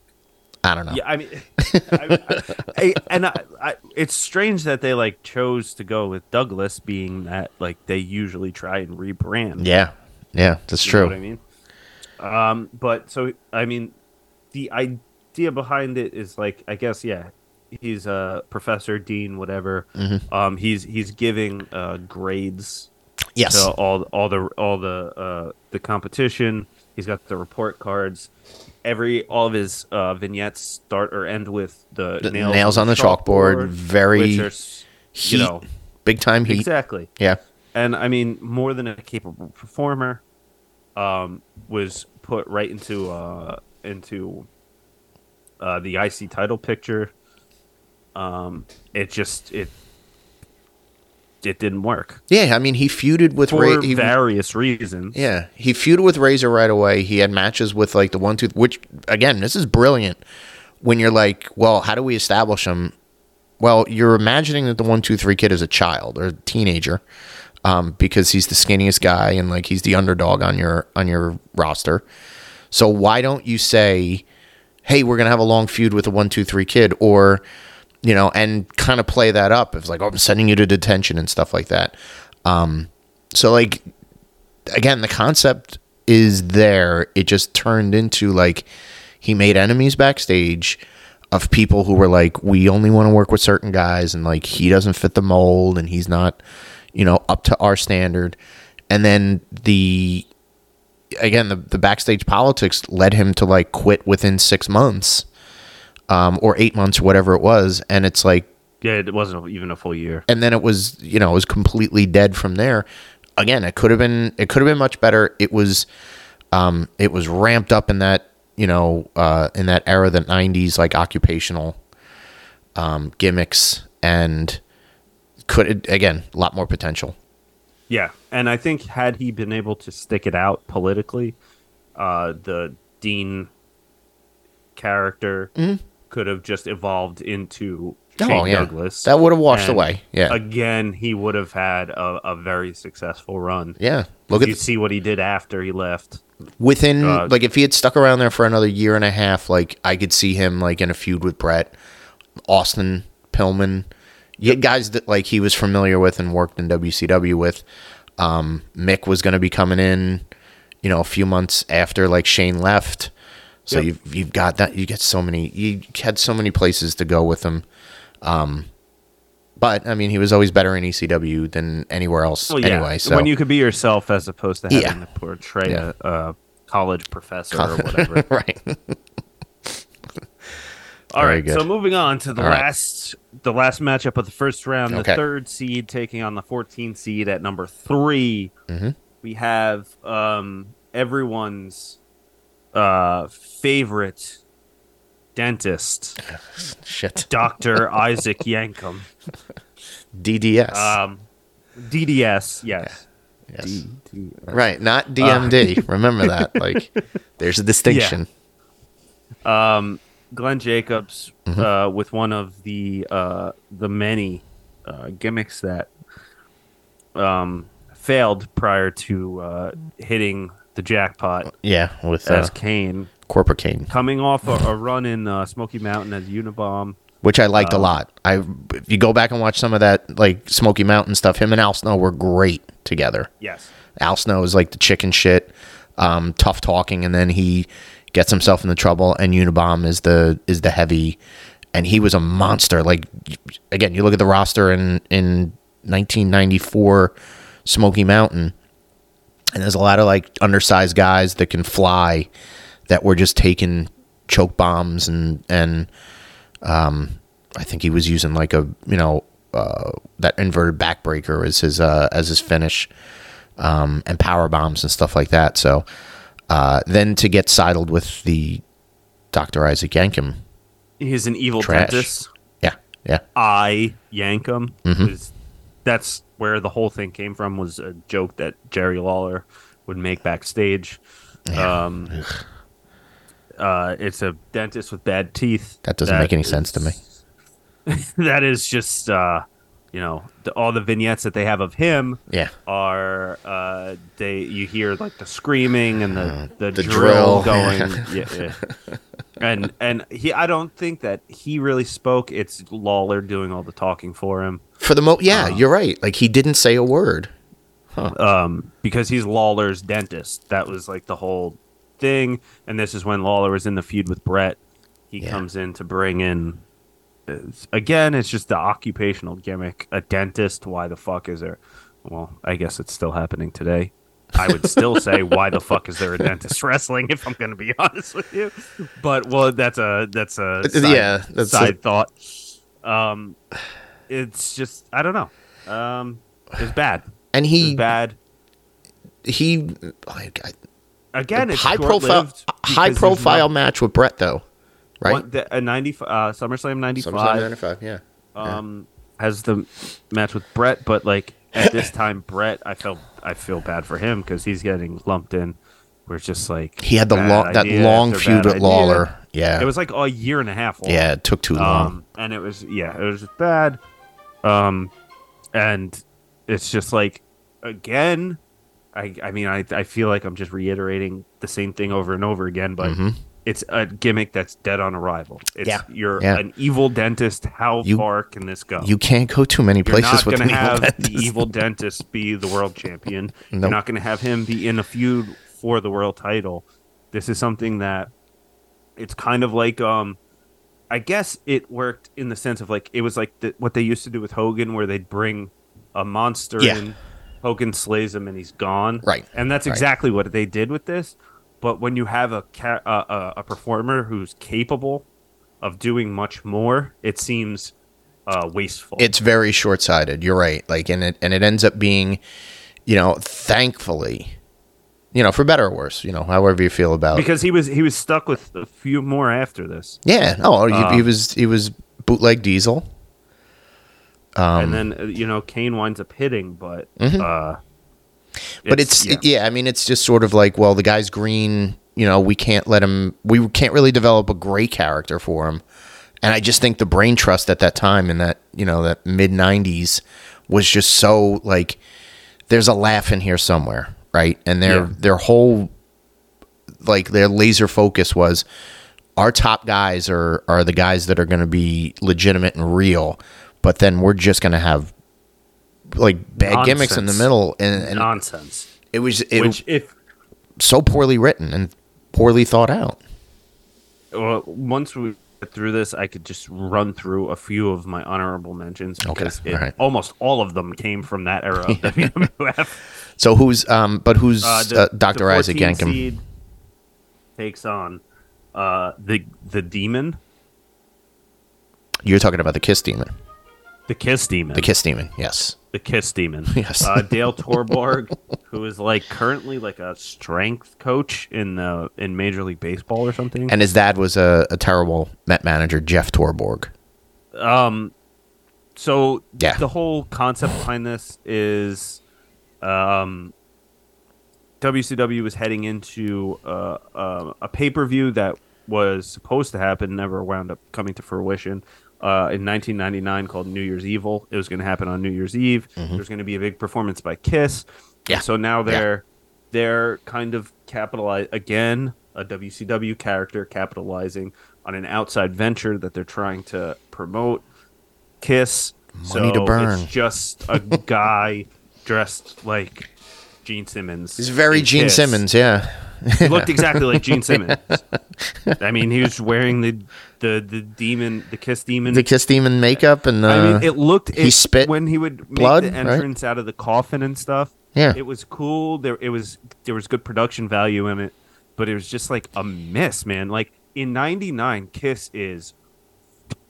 I don't know. Yeah, I mean, I, I, and I, it's strange that they like chose to go with Douglas, being that like they usually try and rebrand. Yeah, yeah, that's You true. know what I mean? Um, but so I mean, the idea behind it is like I guess yeah, he's a professor, dean, whatever. Mm-hmm. Um, he's he's giving uh, grades Yes. to all all the all the uh, the competition. He's got the report cards. Every all of his uh, vignettes start or end with the, The nails, nails on the chalkboard, very are, heat, you know big time heat. exactly. Yeah. And I mean, more than a capable performer, um, was put right into uh, into uh, the IC title picture. Um, it just it it didn't work Yeah, I mean, he feuded with for Ray. He, various reasons. yeah, he feuded with Razor right away. He had matches with like the one two, which again, this is brilliant. When you're like, well, how do we establish him? Well, you're imagining that the one two three kid is a child or a teenager, um, because he's the skinniest guy and like he's the underdog on your on your roster. So why don't you say, hey, we're gonna have a long feud with the one two three kid, or you know, and kind of play that up. It's like, oh, I'm sending you to detention and stuff like that. Um, so like again, the concept is there. It just turned into like he made enemies backstage of people who were like, we only want to work with certain guys, and like he doesn't fit the mold, and he's not, you know, up to our standard. And then the again the, the backstage politics led him to like quit within six months um, or eight months or whatever it was and it's like Yeah, it wasn't even a full year. and then it was you know it was completely dead from there. Again it could have been it could have been much better. It was um it was ramped up in that you know uh in that era the 90s like occupational um gimmicks and could again a lot more potential. Yeah, and I think had he been able to stick it out politically, uh, the Dean character could have just evolved into Shane oh yeah Douglas. that would have washed And away yeah Again, he would have had a, a very successful run. yeah look at you see what he did after he left. within Uh, like if he had stuck around there for another year and a half like i could see him like in a feud with bret austin pillman had guys that like he was familiar with and worked in wcw with um mick was going to be coming in you know a few months after like shane left so Yep. you've, you've got that you get so many you had so many places to go with him um but i mean he was always better in ecw than anywhere else Well, yeah, anyway so when you could be yourself as opposed to having Yeah. to portray Yeah. a, a college professor or whatever. right All Very right, good. so moving on to the All right. last the last matchup of the first round, the third seed taking on the 14th seed at number 3 Mm-hmm. We have um, everyone's uh, favorite dentist, shit Doctor Isaac Yankem, dds um, DDS. Yes, Yes. Right, not DMD. Remember that. Like, there's a distinction. um, Glenn Jacobs Mm-hmm. uh, with one of the uh, the many uh, gimmicks that um, failed prior to uh, hitting the jackpot Yeah, with uh, as Kane, corporate Kane, coming off a, a run in uh, Smoky Mountain as Unabomb. which I liked Um, a lot. I if you go back and watch some of that like Smoky Mountain stuff, him and Al Snow were great together. Yes. Al Snow is like the chicken shit, um, tough talking, and then he gets himself into trouble. And Unabomb is the is the heavy, and he was a monster. Like again, you look at the roster in in 1994 Smoky Mountain, and there's a lot of like undersized guys that can fly that were just taking choke bombs and and um, I think he was using like a you know uh, that inverted backbreaker as his uh, as his finish um, and power bombs and stuff like that. So uh, then to get sidled with the Dr. Isaac Yankem. He's an evil Trash. dentist. yeah, yeah, I yank him. Mm-hmm. is- That's where the whole thing came from. Was a joke that Jerry Lawler would make backstage. Um, uh, it's a dentist with bad teeth. that doesn't make any sense to me. that is just uh, you know the, all the vignettes that they have of him Yeah, are uh, they you hear like the screaming and the the, Uh, the drill, drill. going yeah, yeah. and and he I don't think that he really spoke it's Lawler doing all the talking for him for the mo, yeah, Uh-huh. you're right. Like he didn't say a word. um because he's Lawler's dentist that was like the whole thing and this is when Lawler was in the feud with Bret he Yeah. comes in to bring in it's- again it's just the occupational gimmick a dentist why the fuck is there well I guess it's still happening today I would still say why the fuck is there a dentist wrestling if I'm going to be honest with you but well that's a that's a Uh, side, yeah, that's a- side thought um it's just I don't know um it's bad And it's he bad he like I- again it's high profile high profile no- match with Bret though, right? one- the- a 90 uh SummerSlam 95 SummerSlam 95, yeah. um has the match with Bret but like at this time Bret I felt I feel bad for him cuz he's getting lumped in where it's just like He had the long that long feud with idea. Lawler. Yeah. It was like a year and a half long. yeah, it took too long. Um, and it was yeah, it was just bad. Um, and it's just like again, I I mean I I feel like I'm just reiterating the same thing over and over again, but it's a gimmick that's dead on arrival. It's Mm-hmm. Yeah. you're Yeah. an evil dentist. How You- far can this go? you can't go too many You're places not with going an to evil have dentist. the evil dentist be the world champion. Nope. You're not going to have him be in a feud for the world title. This is something that it's kind of like um I guess it worked in the sense of like it was like the, what they used to do with Hogan where they'd bring a monster Yeah. in Hogan slays him and he's gone. Right. And that's Right. exactly what they did with this. But when you have a ca- uh, a, a performer who's capable of doing much more, it seems uh, wasteful. it's very short-sighted you're right like and it and it ends up being you know thankfully you know for better or worse you know however you feel about because he was he was stuck with a few more after this, yeah oh he, he Um, was he was bootleg diesel and then uh, you know Kane winds up hitting, but uh, Mm-hmm. but it's yeah. I mean, it's just sort of like, well, the guy's green. You know, we can't let him. We can't really develop a gray character for him. And I just think the brain trust at that time in that you know that mid '90s was just so like, there's a laugh in here somewhere, right? And their Yeah. their whole like their laser focus was our top guys are are the guys that are going to be legitimate and real, but then we're just going to have like bad gimmicks in the middle, and, and nonsense. it was it Which if so poorly written and poorly thought out. well, once we get through this, I could just run through a few of my honorable mentions because it, alright. almost all of them came from that era of WWF. So who's um, but who's Uh, uh, Doctor the Isaac 14 Yankem? takes on uh, the the demon, You're talking about the Kiss Demon. the Kiss demon, The Kiss Demon, yes. the Kiss demon. Yes. uh, Dale Torborg, who is like currently like a strength coach in the in Major League Baseball or something. And his dad was a, a terrible Met manager, Jeff Torborg. Um, so Yeah. the whole concept behind this is, um, WCW was heading into uh, uh, a pay per view that was supposed to happen, never wound up coming to fruition. Uh, in 1999, called New Year's Evil, it was going to happen on New Year's Eve. There's going to be a big performance by Kiss. Mm-hmm. Yeah. So now they're they're kind of capitalize again a WCW character capitalizing on an outside venture that they're trying to promote. Kiss. Money to burn. It's just a guy dressed like Gene Simmons. He's very Gene Kiss. Simmons, yeah. He looked exactly like Gene Simmons. I mean, he was wearing the the the demon, the Kiss demon. The Kiss Demon makeup and uh, I mean, it looked. he it- spit when he would make blood, the right? entrance out of the coffin and stuff. Yeah. it was cool. There, it was there was good production value in it, but it was just like a miss, man. Like in '99, Kiss is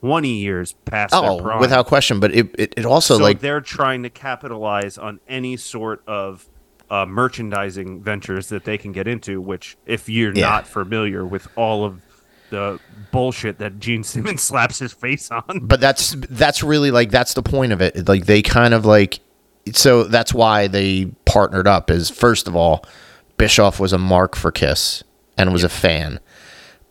20 years past oh, prime. without question. But it, it, it also so like they're trying to capitalize on any sort of uh, merchandising ventures that they can get into. Which, if you're Yeah. not familiar with all of the bullshit that Gene Simmons slaps his face on, but that's that's really like that's the point of it like they kind of like so that's why they partnered up is first of all bischoff was a mark for kiss and was a fan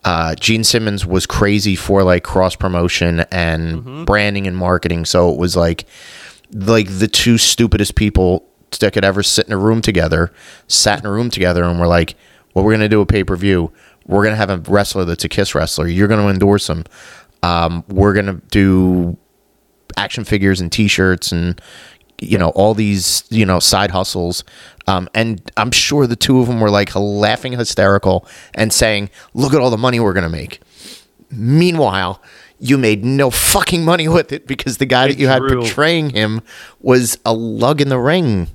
uh, gene simmons was crazy for like cross promotion and branding and marketing. So it was like like the two stupidest people that could ever sit in a room together sat in a room together and were like well we're going to do a pay-per-view. We're going to have a wrestler that's a kiss wrestler. You're going to endorse him. Um, we're going to do action figures and t-shirts and you know all these you know side hustles um, and i'm sure the two of them were like laughing hysterical and saying look at all the money we're going to make meanwhile you made no fucking money with it because the guy that you had portraying him was a lug in the ring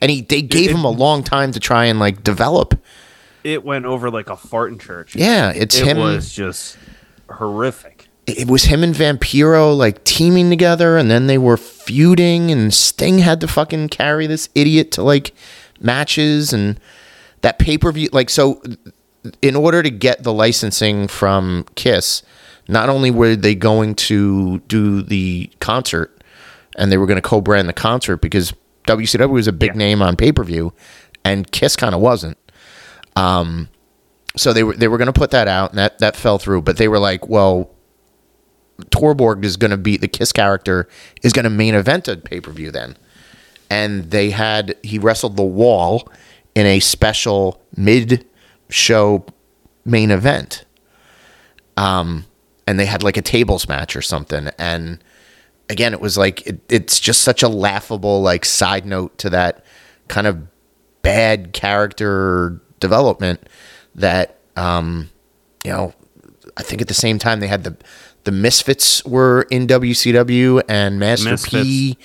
and he they gave it- him a long time to try and like develop it went over like a fart in church. yeah it's it him was just horrific. it was him and Vampiro like teaming together, and then they were feuding, and Sting had to fucking carry this idiot to like matches and that pay per view. Like, so in order to get the licensing from Kiss, not only were they going to do the concert and they were going to co brand the concert because WCW was a big Yeah. name on pay per view, and Kiss kind of wasn't Um, so they were they were going to put that out, and that that fell through. But they were like, well, Torborg is going to be the Kiss character is going to main event a pay per view then, and they had he wrestled the Wall in a special mid show main event, um, and they had like a tables match or something, and again it was like it, it's just such a laughable like side note to that kind of bad character development that um, you know I think at the same time they had the the Misfits were in WCW and Master P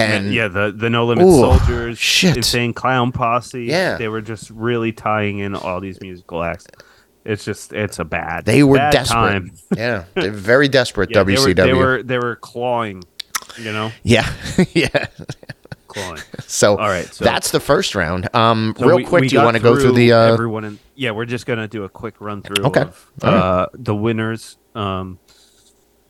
and yeah, the the No Limit Ooh, Soldiers, shit. Insane Clown Posse. Yeah. they were just really tying in all these musical acts. It's just it's a bad. they were bad desperate. Time. Yeah, they're very desperate. Yeah, they WCW. were, they were they were clawing, you know, yeah, yeah. clawing. So, All right, so- that's the first round. Um, So real we- quick, we do you want to go through the? Uh, everyone in? Yeah, we're just gonna do a quick run through Okay. of right. uh, the winners, um,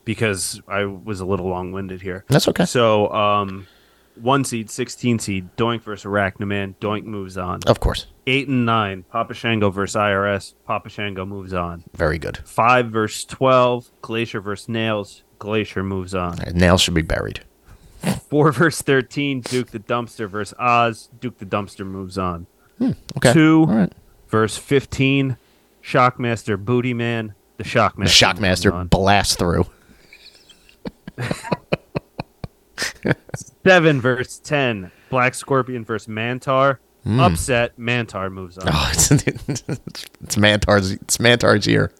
because I was a little long winded here. that's okay. So, um, one seed, sixteen seed, Doink versus Arachnaman. Doink moves on. Of course, Eight and nine, Papa Shango versus IRS. Papa Shango moves on. very good. Five versus twelve, Glacier versus Nails. Glacier moves on. Nails should be buried. Four versus thirteen, Duke the Dumpster versus Oz. Duke the Dumpster moves on. Hmm, okay. Two All right. verse 15 shockmaster booty man the shockmaster The Shockmaster moves blast through. 7 verse 10 black scorpion versus mantaur hmm. upset mantaur moves on. Oh, it's, it's Mantaur's. It's Mantaur's year.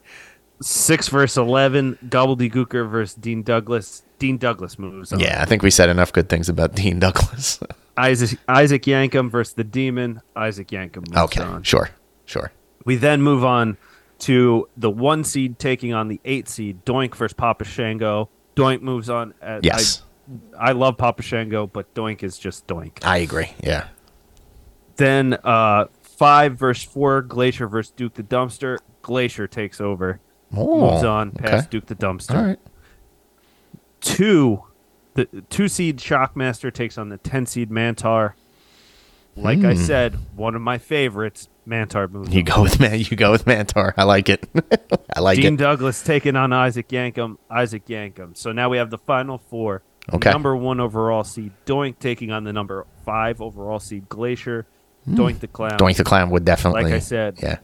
6 verse 11 gobbledygooker versus dean douglas dean douglas moves on Yeah, I think we said enough good things about Dean Douglas. isaac isaac yankem versus the demon isaac yankem moves okay, on sure, sure. we then move on to the one seed taking on the eight seed doink versus papa shango doink moves on at, Yes, I, I love papa shango but doink is just doink I, agree. Yeah. Then uh, five versus four, Glacier versus Duke the Dumpster. Glacier takes over, Oh, moves on past okay. Duke the Dumpster. All right. Two, the two seed Shockmaster takes on the ten seed Mantaur. Like I Hmm. said, one of my favorites. Mantaur moves. You on. go with man. You go with Mantaur. I like it. I like Dean it. Douglas taking on Isaac Yankem. Isaac Yankem. So now we have the final four. Okay. Number one overall seed Doink taking on the number five overall seed Glacier. Doink the Clown. Doink the Clown would definitely. Like I said, Yeah.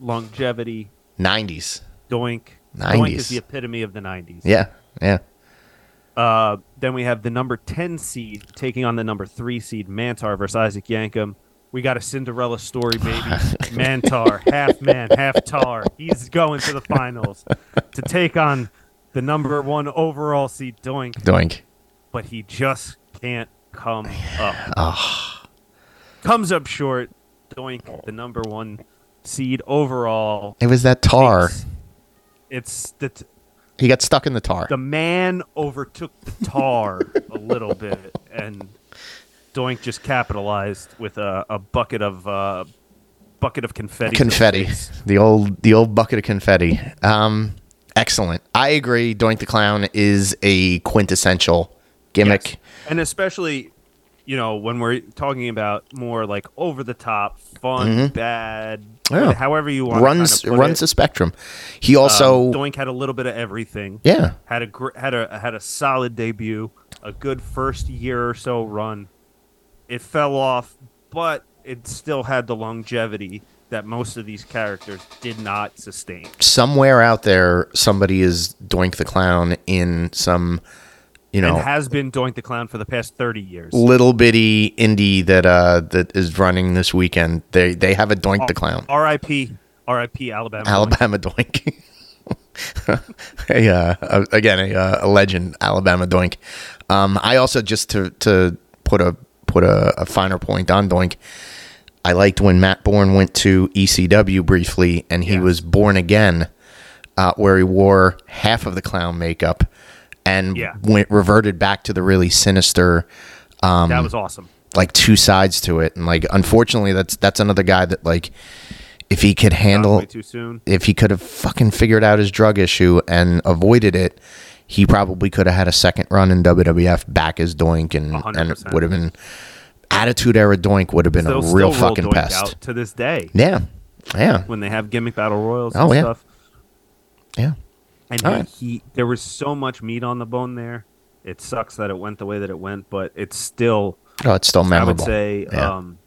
longevity. Nineties. Doink. Doink 90s. is the epitome of the 90s. Yeah. Yeah. Uh, then we have the number 10 seed taking on the number 3 seed Mantaur versus Isaac Yankem. We got a Cinderella story, baby. Mantaur, half man, half tar. He's going to the finals to take on the number one overall seed Doink, Doink. but he just can't come up. Oh, Comes up short. Doink, the number one seed overall. it was that tar. It's, it's the t- He got stuck in the tar. the man overtook the tar a little bit, and Doink just capitalized with a, a bucket of uh, bucket of confetti. confetti. The old the old bucket of confetti. Um, excellent. I agree. Doink the Clown is a quintessential gimmick. Yes. and especially you know when we're talking about more like over the top, fun, bad, Mm-hmm. Yeah. however you want. Runs to kind of runs it. the spectrum. He also Um, Doink had a little bit of everything. yeah had a gr- had a had a solid debut, a good first year or so run. It fell off, but it still had the longevity that most of these characters did not sustain. somewhere out there somebody is Doink the Clown in some you know and has been Doink the Clown for the past 30 years. little bitty indie that uh that is running this weekend. They they have a Doink the Clown. R.I.P. R.I.P. Alabama. Alabama Doink. a, uh, again, a, uh, a legend, Alabama Doink. Um, I also just to to put a put a, a finer point on Doink. I liked when Matt Bourne went to ECW briefly, and he Yeah. was born again, uh, where he wore half of the clown makeup, and Yeah. went reverted back to the really sinister That was awesome. like two sides to it and like unfortunately that's that's another guy that like if he could handle way too soon. if he could have fucking figured out his drug issue and avoided it he probably could have had a second run in WWF back as Doink and hundred and percent. would have been attitude era Doink would have been a real fucking Doink pest out to this day yeah yeah when they have gimmick battle royals Oh, and yeah. stuff. yeah And he, right. he, there was so much meat on the bone there. It sucks that it went the way that it went, but it's still, oh it's still memorable. I would say, Yeah. um,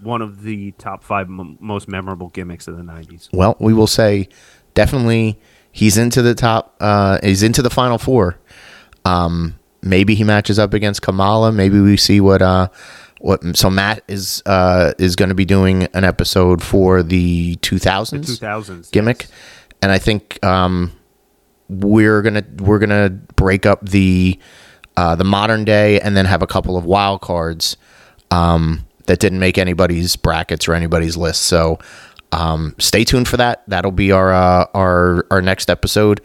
one of the top five m- most memorable gimmicks of the '90s. well we will say definitely he's into the top uh he's into the final four um maybe he matches up against Kamala maybe we see what uh what so Matt is uh, is going to be doing an episode for the 2000s, 2000s gimmick, yes. and I think um, we're gonna we're gonna break up the uh, the modern day and then have a couple of wild cards um, that didn't make anybody's brackets or anybody's list. So um, stay tuned for that. That'll be our uh, our our next episode,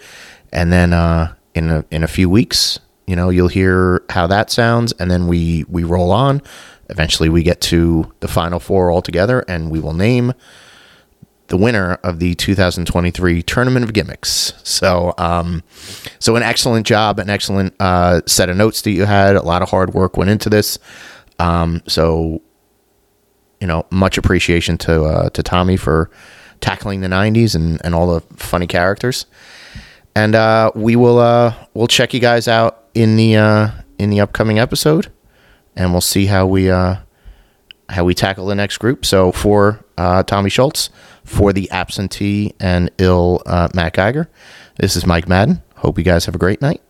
and then uh, in a, in a few weeks, you know, you'll hear how that sounds, and then we we roll on. Eventually, we get to the final four all together, and we will name the winner of the 2023 Tournament of Gimmicks. So, um, so an excellent job, an excellent uh, set of notes that you had. A lot of hard work went into this. Um, so, you know, much appreciation to uh, to Tommy for tackling the 90s and, and all the funny characters. And uh, we will uh, we'll check you guys out in the uh, in the upcoming episode, and we'll see how we uh, how we tackle the next group. So for uh, Tommy Schultz, for the absentee and ill uh, Matt Geiger, this is Mike Madden. Hope you guys have a great night.